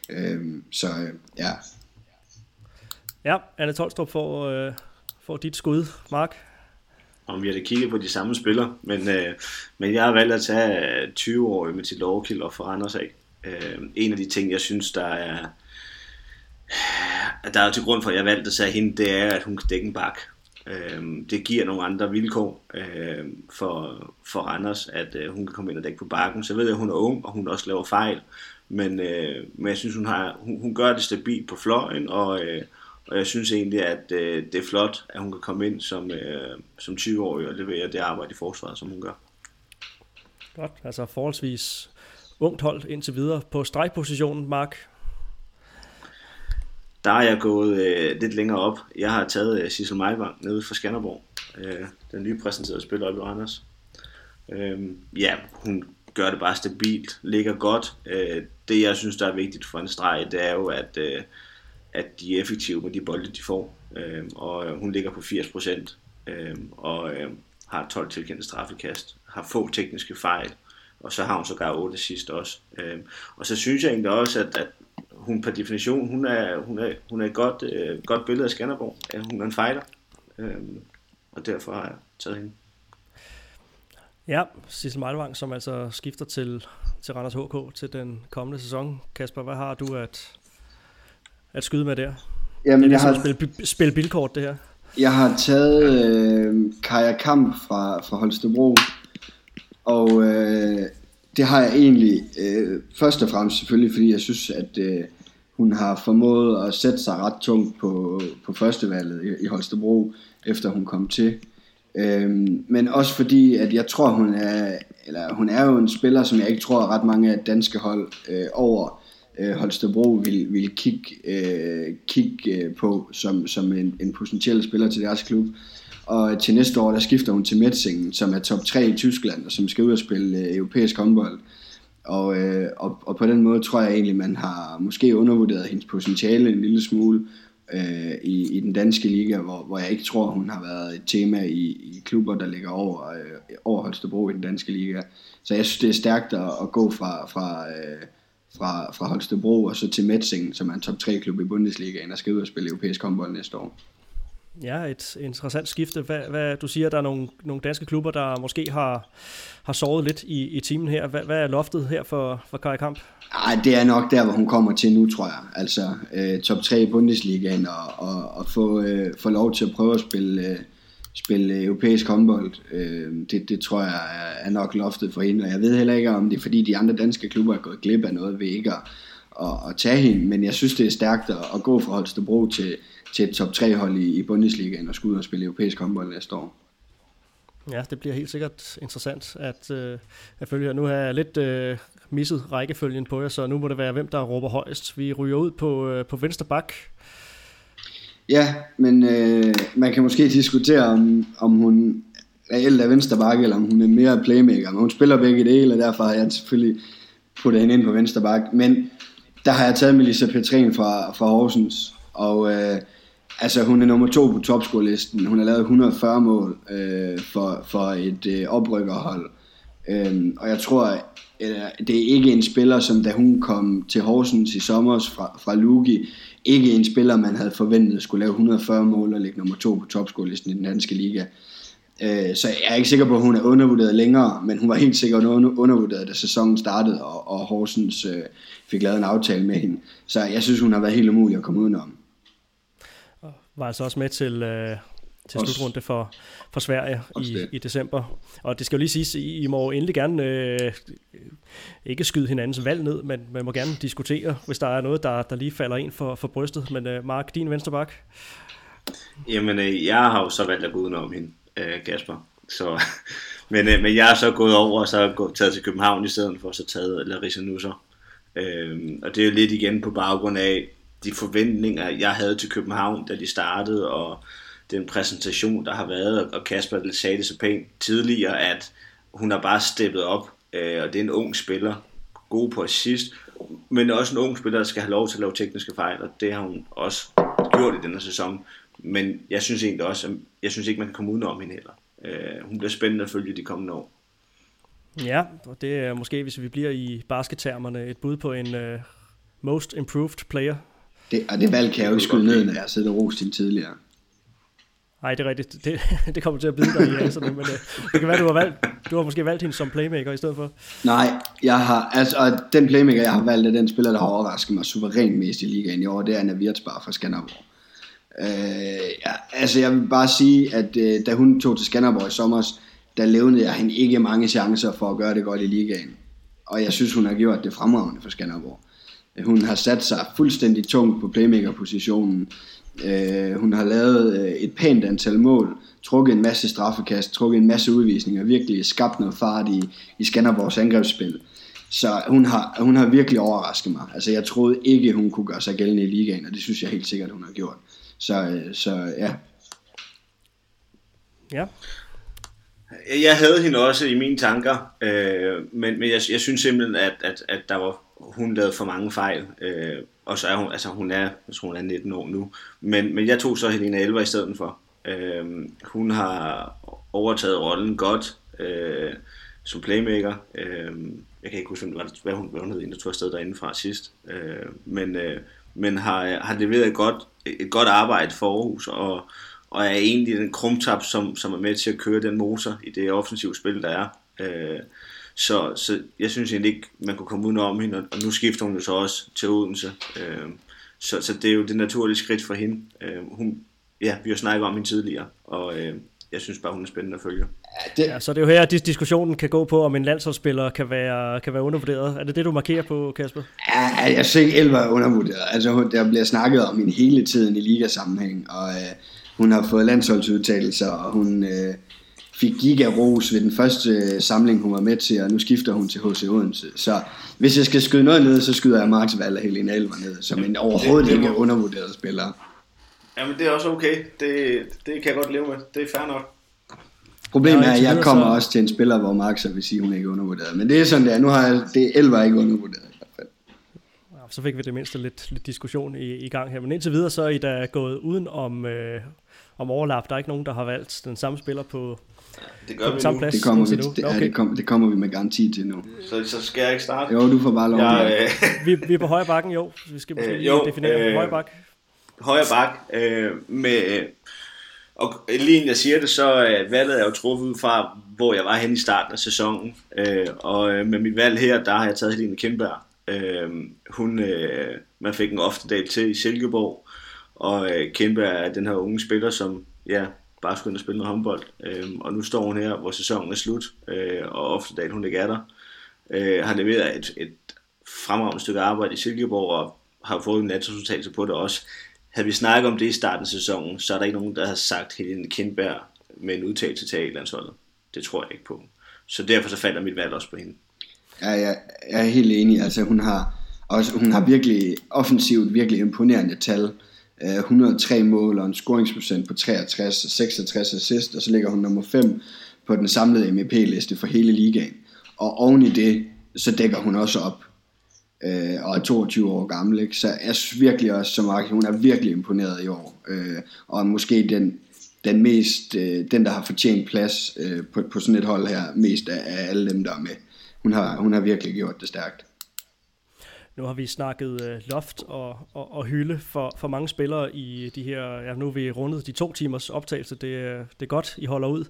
S3: Øhm, så ja.
S1: Ja, Anne Tolstrup får, øh, får dit skud, Mark.
S2: Om vi har kigget på de samme spillere, men, øh, men jeg har valgt at tage 20-årige med til Lovkild og for Randers af. Øh, en af de ting, jeg synes, der er der er til grund for, at jeg valgte at sige hende, det er, at hun kan dække en bak. Øh, det giver nogle andre vilkår øh, for, for Randers, at øh, hun kan komme ind og dække på bakken. Så ved jeg, at hun er ung, og hun også laver fejl. Men, øh, men jeg synes, hun, har, hun, hun gør det stabilt på fløjen, og, øh, og jeg synes egentlig, at øh, det er flot, at hun kan komme ind som, øh, som 20-årig og levere det arbejde i forsvaret, som hun gør.
S1: Godt, altså forholdsvis ungt hold indtil videre på stregpositionen, Mark.
S2: Der er jeg gået øh, lidt længere op. Jeg har taget øh, Sissel Meivang nede fra Skanderborg, øh, den nye præsenterede spiller op i Randers. Øh, ja, hun gør det bare stabilt, ligger godt. Øh, det jeg synes, der er vigtigt for en streg, det er jo, at, øh, at de er effektive med de bolde, de får. Øh, og øh, hun ligger på 80%, øh, og øh, har 12 tilkendte straffekast, har få tekniske fejl, og så har hun sågar 8 sidst også. Øh, og så synes jeg egentlig også, at, at hun per definition, hun er, hun er, hun er et godt, øh, godt billede af Skanderborg. Ja, hun er en fighter, øh, og derfor har jeg taget hende.
S1: Ja, Sissel Meilvang, som altså skifter til, til Randers HK til den kommende sæson. Kasper, hvad har du at, at skyde med der? Jamen, det er jeg ligesom har... spille, spille bilkort, det her.
S3: Jeg har taget øh, Kaja Kamp fra, fra Holstebro, og øh, det har jeg egentlig øh, først og fremmest selvfølgelig, fordi jeg synes, at øh, hun har formået at sætte sig ret tungt på, på førstevalget i, i Holstebro, efter hun kom til. Øhm, men også fordi, at jeg tror, hun er, eller hun er jo en spiller, som jeg ikke tror, at ret mange af danske hold øh, over øh, Holstebro vil, vil kigge, øh, kigge øh, på som, som en, en potentiel spiller til deres klub. Og til næste år, der skifter hun til Metzingen, som er top 3 i Tyskland, og som skal ud og spille øh, europæisk håndbold. Og, øh, og, og på den måde tror jeg egentlig, man har måske undervurderet hendes potentiale en lille smule øh, i, i den danske liga, hvor, hvor jeg ikke tror, hun har været et tema i, i klubber, der ligger over, øh, over Holstebro i den danske liga. Så jeg synes, det er stærkt at, at gå fra, fra, øh, fra, fra Holstebro og så til Metzingen, som er en top 3 klub i Bundesligaen, og skal ud og spille europæisk håndbold næste år.
S1: Ja, et interessant skifte. Hvad, hvad, du siger, at der er nogle, nogle danske klubber, der måske har, har sovet lidt i, i timen her. Hvad, hvad er loftet her for, for Kai Kamp?
S3: Ej, det er nok der, hvor hun kommer til nu, tror jeg. Altså øh, top 3 i Bundesligaen og, og, og få, øh, få lov til at prøve at spille, øh, spille europæisk håndbold. Øh, det, det tror jeg er, er nok loftet for hende. Og jeg ved heller ikke, om det er fordi de andre danske klubber er gået glip af noget ved ikke at, at, at tage hende. Men jeg synes, det er stærkt at, at gå fra Holstebro til til et top 3 hold i, i Bundesligaen og skulle ud og spille europæisk håndbold næste år.
S1: Ja, det bliver helt sikkert interessant at, øh, at følge. Nu har jeg lidt øh, misset rækkefølgen på jer, så nu må det være, hvem der råber højst. Vi ryger ud på, øh, på venstre bak.
S3: Ja, men øh, man kan måske diskutere, om, om hun reelt er venstre bak, eller om hun er mere playmaker. Men hun spiller begge dele, og derfor har jeg selvfølgelig puttet hende ind på venstre bak. Men der har jeg taget Melissa Petrin fra, fra Horsens, og øh, Altså, hun er nummer to på topscore-listen. Hun har lavet 140 mål øh, for, for et øh, oprykkerhold. Øhm, og jeg tror, øh, det er ikke en spiller, som da hun kom til Horsens i sommer fra, fra Lugi, ikke en spiller, man havde forventet skulle lave 140 mål og ligge nummer to på topscore-listen i den danske liga. Øh, så jeg er ikke sikker på, at hun er undervurderet længere, men hun var helt sikkert undervurderet, da sæsonen startede, og, og Horsens øh, fik lavet en aftale med hende. Så jeg synes, hun har været helt umulig at komme udenom
S1: var altså også med til, øh, til slutrunde for, for Sverige i, i december. Og det skal jo lige siges, I, I må endelig gerne øh, ikke skyde hinandens valg ned, men man må gerne diskutere, hvis der er noget, der, der lige falder ind for, for brystet. Men øh, Mark, din venstre bak?
S2: Jamen, øh, jeg har jo så valgt at gå udenom hende, øh, Kasper. Så, men, øh, men jeg er så gået over og så gået, taget til København i stedet for, så taget Larissa Nusser. Øh, og det er jo lidt igen på baggrund af, de forventninger, jeg havde til København, da de startede, og den præsentation, der har været, og Kasper sagde det så pænt tidligere, at hun har bare steppet op, øh, og det er en ung spiller, god på assist, men også en ung spiller, der skal have lov til at lave tekniske fejl, og det har hun også gjort i denne sæson. Men jeg synes egentlig også, at jeg synes ikke, man kan komme udenom hende heller. Øh, hun bliver spændende at følge de kommende år.
S1: Ja, og det er måske, hvis vi bliver i baskettermerne, et bud på en uh, most improved player.
S3: Det, og det valg kan jeg jo ikke skyde ned, når jeg har siddet og til tidligere.
S1: Nej, det er rigtigt. Det, det kommer til at bide dig i altså, men uh, det kan være, du har, valgt, du har måske valgt hende som playmaker i stedet for.
S3: Nej, jeg har, altså, og den playmaker, jeg har valgt, er den spiller, der har overrasket mig suverænt mest i ligaen i år, det er Anna Wirtsbar fra Skanderborg. Øh, ja, altså jeg vil bare sige, at øh, da hun tog til Skanderborg i sommer, der levnede jeg hende ikke mange chancer for at gøre det godt i ligaen. Og jeg synes, hun har gjort det fremragende for Skanderborg. Hun har sat sig fuldstændig tungt på playmaker-positionen. Øh, hun har lavet øh, et pænt antal mål, trukket en masse straffekast, trukket en masse udvisninger, virkelig skabt noget fart i, i Skanderborgs angrebsspil. Så hun har, hun har virkelig overrasket mig. Altså jeg troede ikke, hun kunne gøre sig gældende i ligaen, og det synes jeg helt sikkert, hun har gjort. Så, øh, så ja.
S1: Ja.
S2: Jeg havde hende også i mine tanker, øh, men, men jeg, jeg synes simpelthen, at, at, at der var, hun lavede for mange fejl. Øh, og så er hun, altså hun er, altså hun er 19 år nu. Men, men jeg tog så Helena Elver i stedet for. Øh, hun har overtaget rollen godt øh, som playmaker. Øh, jeg kan ikke huske, hvad hun, hvad hun hed, der tog afsted derinde fra sidst. Øh, men, øh, men har, har leveret et godt, et godt arbejde for Aarhus, og, og er egentlig den krumtap, som, som er med til at køre den motor i det offensive spil, der er. Øh, så, så jeg synes egentlig ikke, man kunne komme udenom hende, og nu skifter hun jo så også til Odense. Øh, så, så det er jo det naturlige skridt for hende. Øh, hun, ja, vi har snakket om hende tidligere, og øh, jeg synes bare, hun er spændende at følge.
S1: Det... ja, så det er jo her, at diskussionen kan gå på, om en landsholdsspiller kan være, kan være undervurderet. Er det det, du markerer på, Kasper?
S3: Ja, jeg synes ikke, Elva er undervurderet. Altså, der bliver snakket om hende hele tiden i ligasammenhæng, og øh, hun har fået landsholdsudtalelser, og hun øh, fik giga-ros ved den første øh, samling, hun var med til, og nu skifter hun til HC Odense. Så hvis jeg skal skyde noget ned, så skyder jeg Max Valle og Helene Elver ned, som en overhovedet det, det ikke undervurderet spiller.
S2: Jamen, det er også okay. Det, det kan jeg godt leve med. Det er fair nok.
S3: Problemet er, at jeg kommer så... også til en spiller, hvor Max vil sige, at hun ikke er undervurderet. Men det er sådan, det er. Nu har jeg, det er Elver ikke undervurderet i hvert fald.
S1: Ja, så fik vi det mindste lidt, lidt diskussion i, i gang her. Men indtil videre, så er I da gået uden om, øh, om overlap. Der er ikke nogen, der har valgt den samme spiller på,
S2: det gør
S1: på
S2: vi
S1: samme
S2: nu.
S1: plads.
S3: Det kommer, vi,
S1: nu.
S3: det,
S1: Okay.
S3: ja, det, kommer, det kommer vi med garanti til nu.
S2: Så, så skal jeg ikke starte?
S3: Jo, du får bare lov.
S2: Jeg,
S3: Ja,
S2: øh,
S1: vi, vi er på højre bakken, jo. Vi skal måske
S2: Øh, jo,
S1: definere
S2: øh,
S1: højre bak.
S2: højre bak. Øh, med, og lige inden jeg siger det, så øh, valget er jo truffet ud fra, hvor jeg var henne i starten af sæsonen. Øh, og øh, med mit valg her, der har jeg taget Helene Kindberg. Øh, hun, øh, man fik en ofte dag til i Silkeborg, og øh, Kindberg er den her unge spiller, som ja, bare skulle ind og spille noget håndbold. Øh, og nu står hun her, hvor sæsonen er slut, øh, og ofte dag hun ikke er der. Øh, har leveret et, et fremragende stykke arbejde i Silkeborg, og har fået en natresultat på det også. Havde vi snakket om det i starten af sæsonen, så er der ikke nogen, der har sagt Helene Kindberg med en udtalelse til A-landsholdet. Det tror jeg ikke på. Så derfor så falder mit valg også på hende.
S3: ja, jeg, jeg er helt enig. Altså, hun har, også, hun har virkelig offensivt virkelig imponerende tal. Øh, 103 mål og en scoringsprocent på 63 og 66 assist, og så ligger hun nummer 5 på den samlede MEP-liste for hele ligaen. Og oven i det, så dækker hun også op øh, og er 22 år gammel. Ikke? Så jeg synes virkelig også, som Mark, hun er virkelig imponeret i år. Øh, og måske den, den mest, øh, den der har fortjent plads øh, på, på sådan et hold her, mest af, af alle dem, der er med. Hun har, hun har virkelig gjort det stærkt.
S1: Nu har vi snakket øh, loft og, og, og hylde for, for mange spillere i de her, ja nu er vi rundet de to timers optagelse, det, øh, det er godt, I holder ud.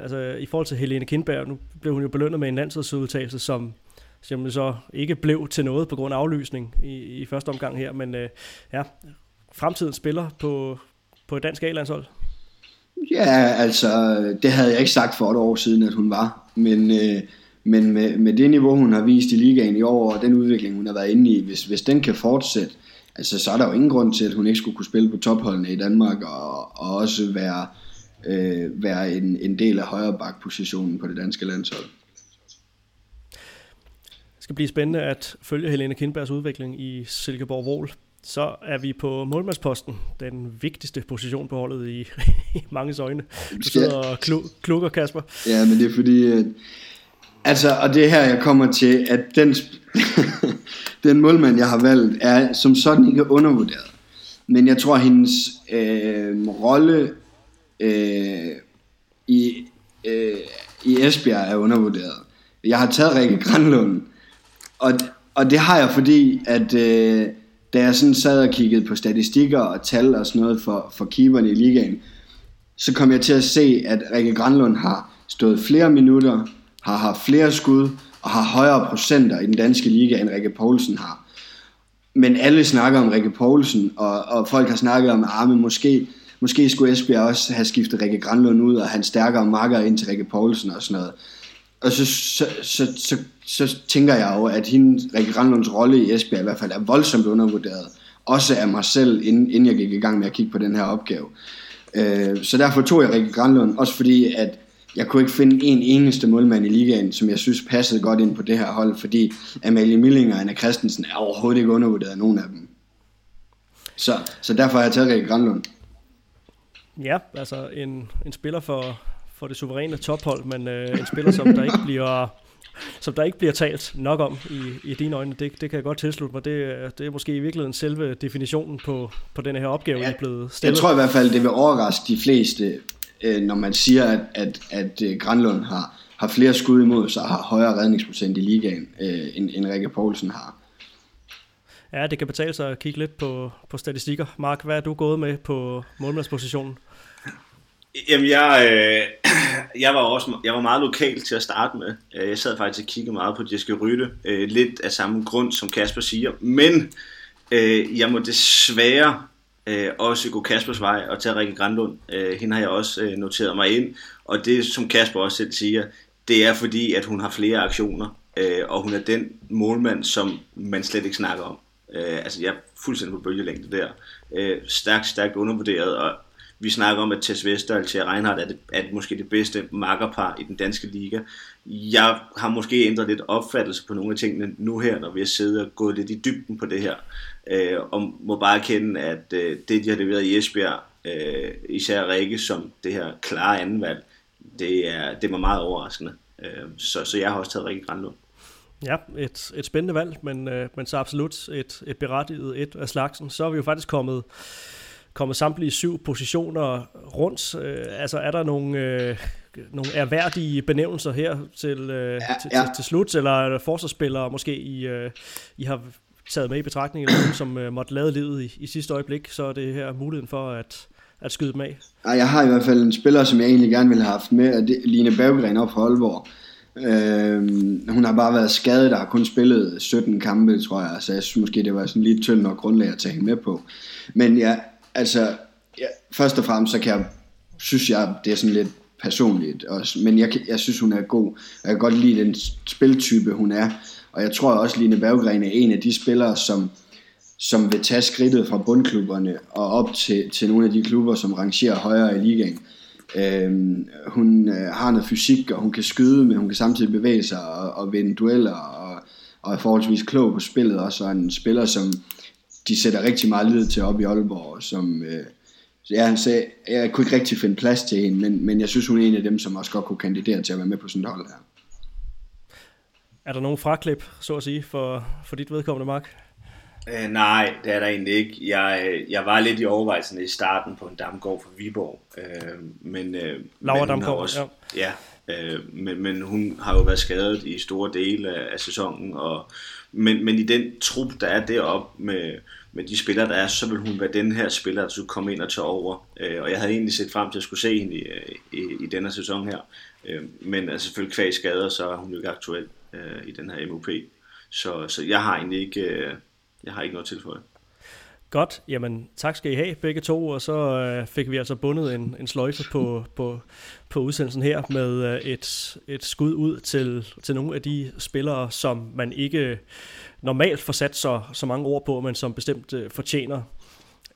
S1: Altså i forhold til Helene Kindberg, nu blev hun jo belønnet med en landsholdsudtagelse, som, som så ikke blev til noget på grund af aflysning i, i første omgang her, men øh, ja, fremtiden spiller på, på et dansk A-landshold.
S3: Ja, altså, det havde jeg ikke sagt for et år siden, at hun var. Men, øh, men med, med det niveau, hun har vist i ligaen i år, og den udvikling, hun har været inde i, hvis, hvis den kan fortsætte, altså, så er der jo ingen grund til, at hun ikke skulle kunne spille på topholdene i Danmark, og, og også være, øh, være en, en del af højre bakpositionen på det danske landshold.
S1: Det skal blive spændende at følge Helene Kindbergs udvikling i Silkeborg Vol. Så er vi på målmandsposten, den vigtigste position på holdet i, i mange øjne. Du sidder og klu, klukker, Kasper.
S3: Ja, men det er fordi, at, altså, og det er her, jeg kommer til, at den, den målmand, jeg har valgt, er som sådan ikke undervurderet. Men jeg tror, hendes øh, rolle øh, i, øh, i Esbjerg er undervurderet. Jeg har taget Rikke Granlund, og, og det har jeg fordi, at øh, da jeg sådan sad og kiggede på statistikker og tal og sådan noget for, for keeperne i ligaen, så kom jeg til at se, at Rikke Granlund har stået flere minutter, har haft flere skud og har højere procenter i den danske liga, end Rikke Poulsen har. Men alle snakker om Rikke Poulsen, og, og folk har snakket om, at ah, måske, måske skulle Esbjerg også have skiftet Rikke Granlund ud, og han stærkere makker ind til Rikke Poulsen og sådan noget. Og så, så, så, så, så tænker jeg jo, at hende, Rikke Granlunds rolle i Esbjerg i hvert fald er voldsomt undervurderet. Også af mig selv, inden, inden jeg gik i gang med at kigge på den her opgave. Øh, så derfor tog jeg Rikke Granlund, også fordi at jeg kunne ikke finde en eneste målmand i ligaen, som jeg synes passede godt ind på det her hold, fordi Amalie Milling og Anna Christensen er overhovedet ikke undervurderet af nogen af dem. Så, så derfor har jeg taget Rikke Granlund.
S1: Ja, altså en, en spiller for, for det suveræne tophold, men øh, en spiller, som der ikke bliver som der ikke bliver talt nok om i, i dine øjne. Det, det kan jeg godt tilslutte mig. Det, det er måske i virkeligheden selve definitionen på, på denne her opgave, ja, er blevet stillet.
S3: Jeg tror i hvert fald, det vil overraske de fleste, øh, når man siger, at, at, at øh, Granlund har, har flere skud imod sig og har højere redningsprocent i ligaen, øh, end, end Rikke Poulsen har.
S1: Ja, det kan betale sig at kigge lidt på, på statistikker. Mark, hvad er du gået med på målmandspositionen?
S2: Jamen, jeg, øh, jeg var også jeg var meget lokal til at starte med. Øh, jeg sad faktisk og kiggede meget på Jessica Rytte. Øh, lidt af samme grund, som Kasper siger. Men øh, jeg må desværre øh, også gå Kaspers vej og tage Rikke Grandlund. Øh, hende har jeg også øh, noteret mig ind. Og det, som Kasper også selv siger, det er fordi, at hun har flere aktioner. Øh, og hun er den målmand, som man slet ikke snakker om. Øh, altså, jeg er fuldstændig på bølgelængde der. Øh, stærkt, stærkt undervurderet, og vi snakker om, at Tess Vester og Althea Reinhardt er, det, er det måske det bedste makkerpar i den danske liga. Jeg har måske ændret lidt opfattelse på nogle af tingene nu her, når vi har siddet og gået lidt i dybden på det her. Øh, og må bare erkende, at øh, det, de har leveret i Esbjerg, øh, især Rikke som det her klare andenvalg, det, er, det var meget overraskende. Øh, så, så jeg har også taget Rikke Granlund.
S1: Ja, et, et spændende valg, men, øh, men så absolut et, et berettiget et af slagsen. Så er vi jo faktisk kommet kommet samtlige syv positioner rundt. Øh, altså er der nogle, øh, nogle erhverdige benævnelser her til, øh, ja, til, ja. til, til slut, eller er der forsvarsspillere måske I, øh, I har taget med i betragtning, eller nogen, som øh, måtte lade livet i, i sidste øjeblik, så er det her muligheden for at, at skyde dem af?
S3: Ja, jeg har i hvert fald en spiller, som jeg egentlig gerne ville have haft med, og det er Line Berggren op fra Aalborg. Øh, hun har bare været skadet, der har kun spillet 17 kampe, tror jeg, så jeg synes måske, det var sådan lidt tyndt nok grundlag at tage hende med på. Men ja, altså, ja, først og fremmest, så kan jeg, synes jeg, det er sådan lidt personligt også, men jeg, jeg synes, hun er god. Jeg kan godt lide den spiltype, hun er, og jeg tror også, Line Berggren er en af de spillere, som, som vil tage skridtet fra bundklubberne og op til, til nogle af de klubber, som rangerer højere i ligaen. Øhm, hun øh, har noget fysik, og hun kan skyde, men hun kan samtidig bevæge sig og, og vinde dueller, og, og er forholdsvis klog på spillet også, og en spiller, som, de sætter rigtig meget lid til op i Aalborg, som, øh, ja, så jeg kunne ikke rigtig finde plads til hende, men, men jeg synes, hun er en af dem, som også godt kunne kandidere til at være med på sådan et hold her.
S1: Er der nogen fraklip, så at sige, for, for dit vedkommende, Mark?
S2: Øh, nej, det er der egentlig ikke. Jeg, jeg var lidt i overvejelsen i starten på en damgård for Viborg. Øh, men, øh,
S1: Laura Damgaard, også,
S2: ja. ja øh, men, men hun har jo været skadet i store dele af, af sæsonen, og, men, men i den trup, der er deroppe med, med de spillere, der er, så vil hun være den her spiller, der skulle komme ind og tage over. Øh, og jeg havde egentlig set frem til at skulle se hende i, øh, i, i denne sæson her. Øh, men altså, selvfølgelig kvæg skader, så er hun jo ikke aktuel øh, i den her MOP. Så, så jeg har egentlig ikke, øh, jeg har ikke noget tilføje.
S1: Godt, jamen tak skal I have begge to, og så øh, fik vi altså bundet en, en sløjfe på, på, på udsendelsen her med øh, et, et skud ud til, til nogle af de spillere, som man ikke normalt får sat så, så mange ord på, men som bestemt øh, fortjener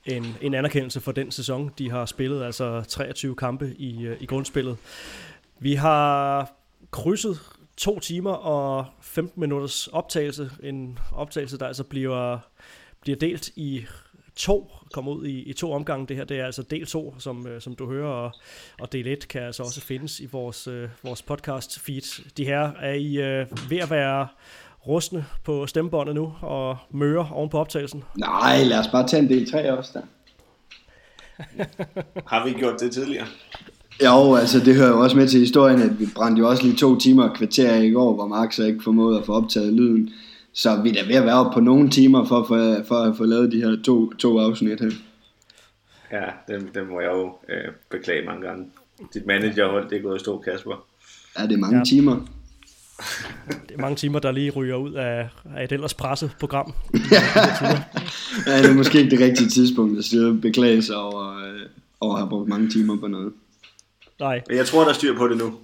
S1: en, en anerkendelse for den sæson, de har spillet, altså 23 kampe i, øh, i grundspillet. Vi har krydset to timer og 15 minutters optagelse, en optagelse, der altså bliver, bliver delt i to, kommer ud i, i to omgange. Det her det er altså del 2, som, øh, som du hører, og, og del 1 kan altså også findes i vores, øh, vores podcast feed. De her er I øh, ved at være rustne på stemmebåndet nu og møre oven på optagelsen?
S3: Nej, lad os bare tage en del 3 også der.
S2: Har vi gjort det tidligere?
S3: Jo, altså det hører jo også med til historien, at vi brændte jo også lige to timer og kvarter i går, hvor Max ikke formåede at få optaget lyden. Så vi er da ved at være oppe på nogle timer for, for, for at få lavet de her to, to afsnit her.
S2: Ja, dem, dem må jeg jo øh, beklage mange gange. Dit managerhold, det er gået i stå, Kasper.
S3: Ja, det er mange
S1: ja.
S3: timer.
S1: Det er mange timer, der lige ryger ud af, af et ellers presset program.
S3: Ja, det er måske ikke det rigtige tidspunkt at sidde og beklage sig over, øh, over at have brugt mange timer på noget.
S1: Nej,
S2: Men jeg tror, der er styr på det nu.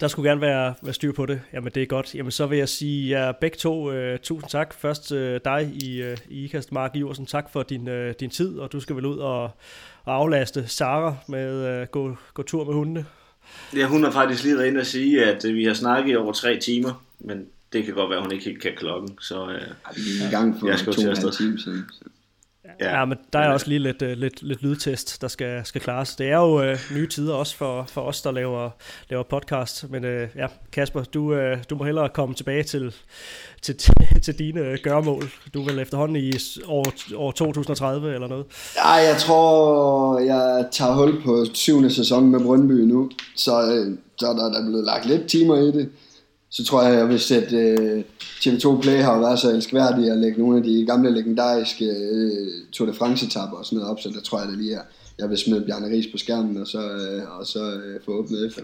S1: der skulle gerne være, være styr på det. Jamen det er godt. Jamen så vil jeg sige jer begge to uh, tusind tak. Først uh, dig i, uh, i IKAST, Mark Iversen. Tak for din, uh, din tid, og du skal vel ud og, og aflaste Sara med uh, gå, gå tur med hundene.
S2: Ja, hun har faktisk lige været inde og sige, at øh, vi har snakket i over tre timer, men det kan godt være, at hun ikke helt kan klokken. Så øh,
S3: Ej, vi er i gang for
S2: Jeg skal
S3: to
S2: til
S3: og en time siden. Så.
S1: Ja, ja men der er også lige lidt, uh, lidt, lidt lydtest, der skal, skal klares. Det er jo uh, nye tider også for, for os, der laver, laver podcast. Men uh, ja, Kasper, du, uh, du må hellere komme tilbage til, til, til, til dine uh, gørmål. Du er vel efterhånden i år, år 2030 eller noget.
S3: Ja, jeg tror, jeg tager hul på syvende sæson med Brøndby nu, så, øh, så er der, der er blevet lagt lidt timer i det. Så tror jeg, jeg vil sætte øh, TV2 Play har været så elskværdige at lægge nogle af de gamle legendariske øh, Tour de France-etapper og sådan noget op, så der tror jeg da lige, at jeg vil smide Bjarne Ries på skærmen, og så, øh, og så øh, få åbnet FM.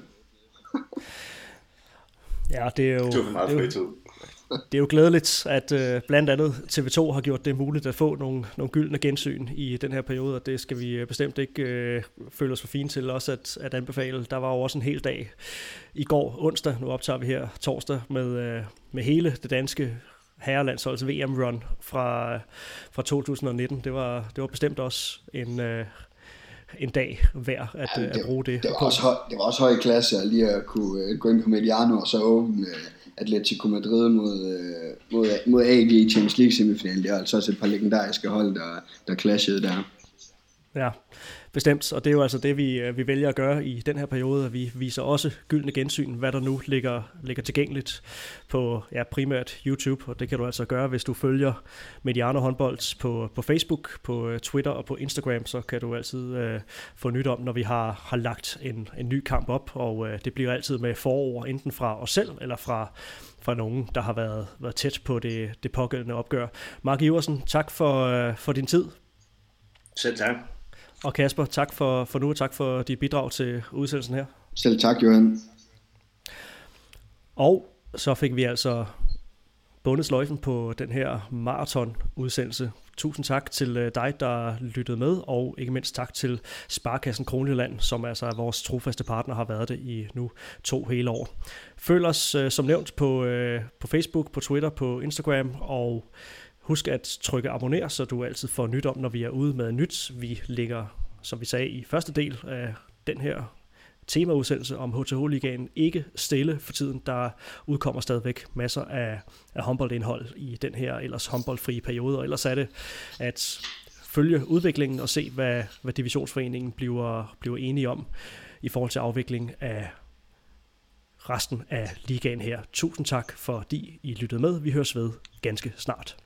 S1: Ja, det er jo,
S2: det meget
S1: det er jo,
S2: fritid.
S1: Det er jo glædeligt, at øh, blandt andet TV2 har gjort det muligt at få nogle, nogle gyldne gensyn i den her periode, og det skal vi øh, bestemt ikke øh, føle os for fine til også at, at anbefale. Der var jo også en hel dag i går onsdag, nu optager vi her torsdag, med, øh, med hele det danske herrelandsholds VM-run fra, fra 2019. Det var, det var bestemt også en, øh, en dag værd at,
S3: Jamen,
S1: øh, at bruge det.
S3: Det var,
S1: på.
S3: også høj, det var også høj klasse at lige at kunne øh, gå ind på Mediano og så åbne øh, Atletico Madrid mod, øh, mod, mod AG i Champions League semifinalen. Det er altså også et par legendariske hold, der, der clashede der.
S1: Ja, bestemt. Og det er jo altså det, vi, øh, vi vælger at gøre i den her periode, at vi viser også gyldne gensyn, hvad der nu ligger, ligger tilgængeligt på ja, primært YouTube. Og det kan du altså gøre, hvis du følger Mediano Håndbold på, på Facebook, på øh, Twitter og på Instagram, så kan du altid øh, få nyt om, når vi har, har lagt en, en ny kamp op. Og øh, det bliver altid med forår, enten fra os selv eller fra fra nogen, der har været, været tæt på det, det pågældende opgør. Mark Iversen, tak for, øh, for din tid.
S2: Selv tak.
S1: Og Kasper, tak for, for nu, og tak for dit bidrag til udsendelsen her.
S3: Selv tak, Johan.
S1: Og så fik vi altså bundet sløjfen på den her maraton-udsendelse. Tusind tak til øh, dig, der lyttede med, og ikke mindst tak til Sparkassen Kronjylland, som altså er vores trofaste partner, har været det i nu to hele år. Følg os øh, som nævnt på, øh, på Facebook, på Twitter, på Instagram, og husk at trykke abonner, så du altid får nyt om, når vi er ude med nyt. Vi ligger, som vi sagde i første del af den her temaudsendelse om HTH-ligaen ikke stille for tiden. Der udkommer stadigvæk masser af, af håndboldindhold i den her ellers håndboldfrie periode, og ellers er det at følge udviklingen og se, hvad, hvad divisionsforeningen bliver, bliver enige om i forhold til afvikling af resten af ligaen her. Tusind tak, fordi I lyttede med. Vi høres ved ganske snart.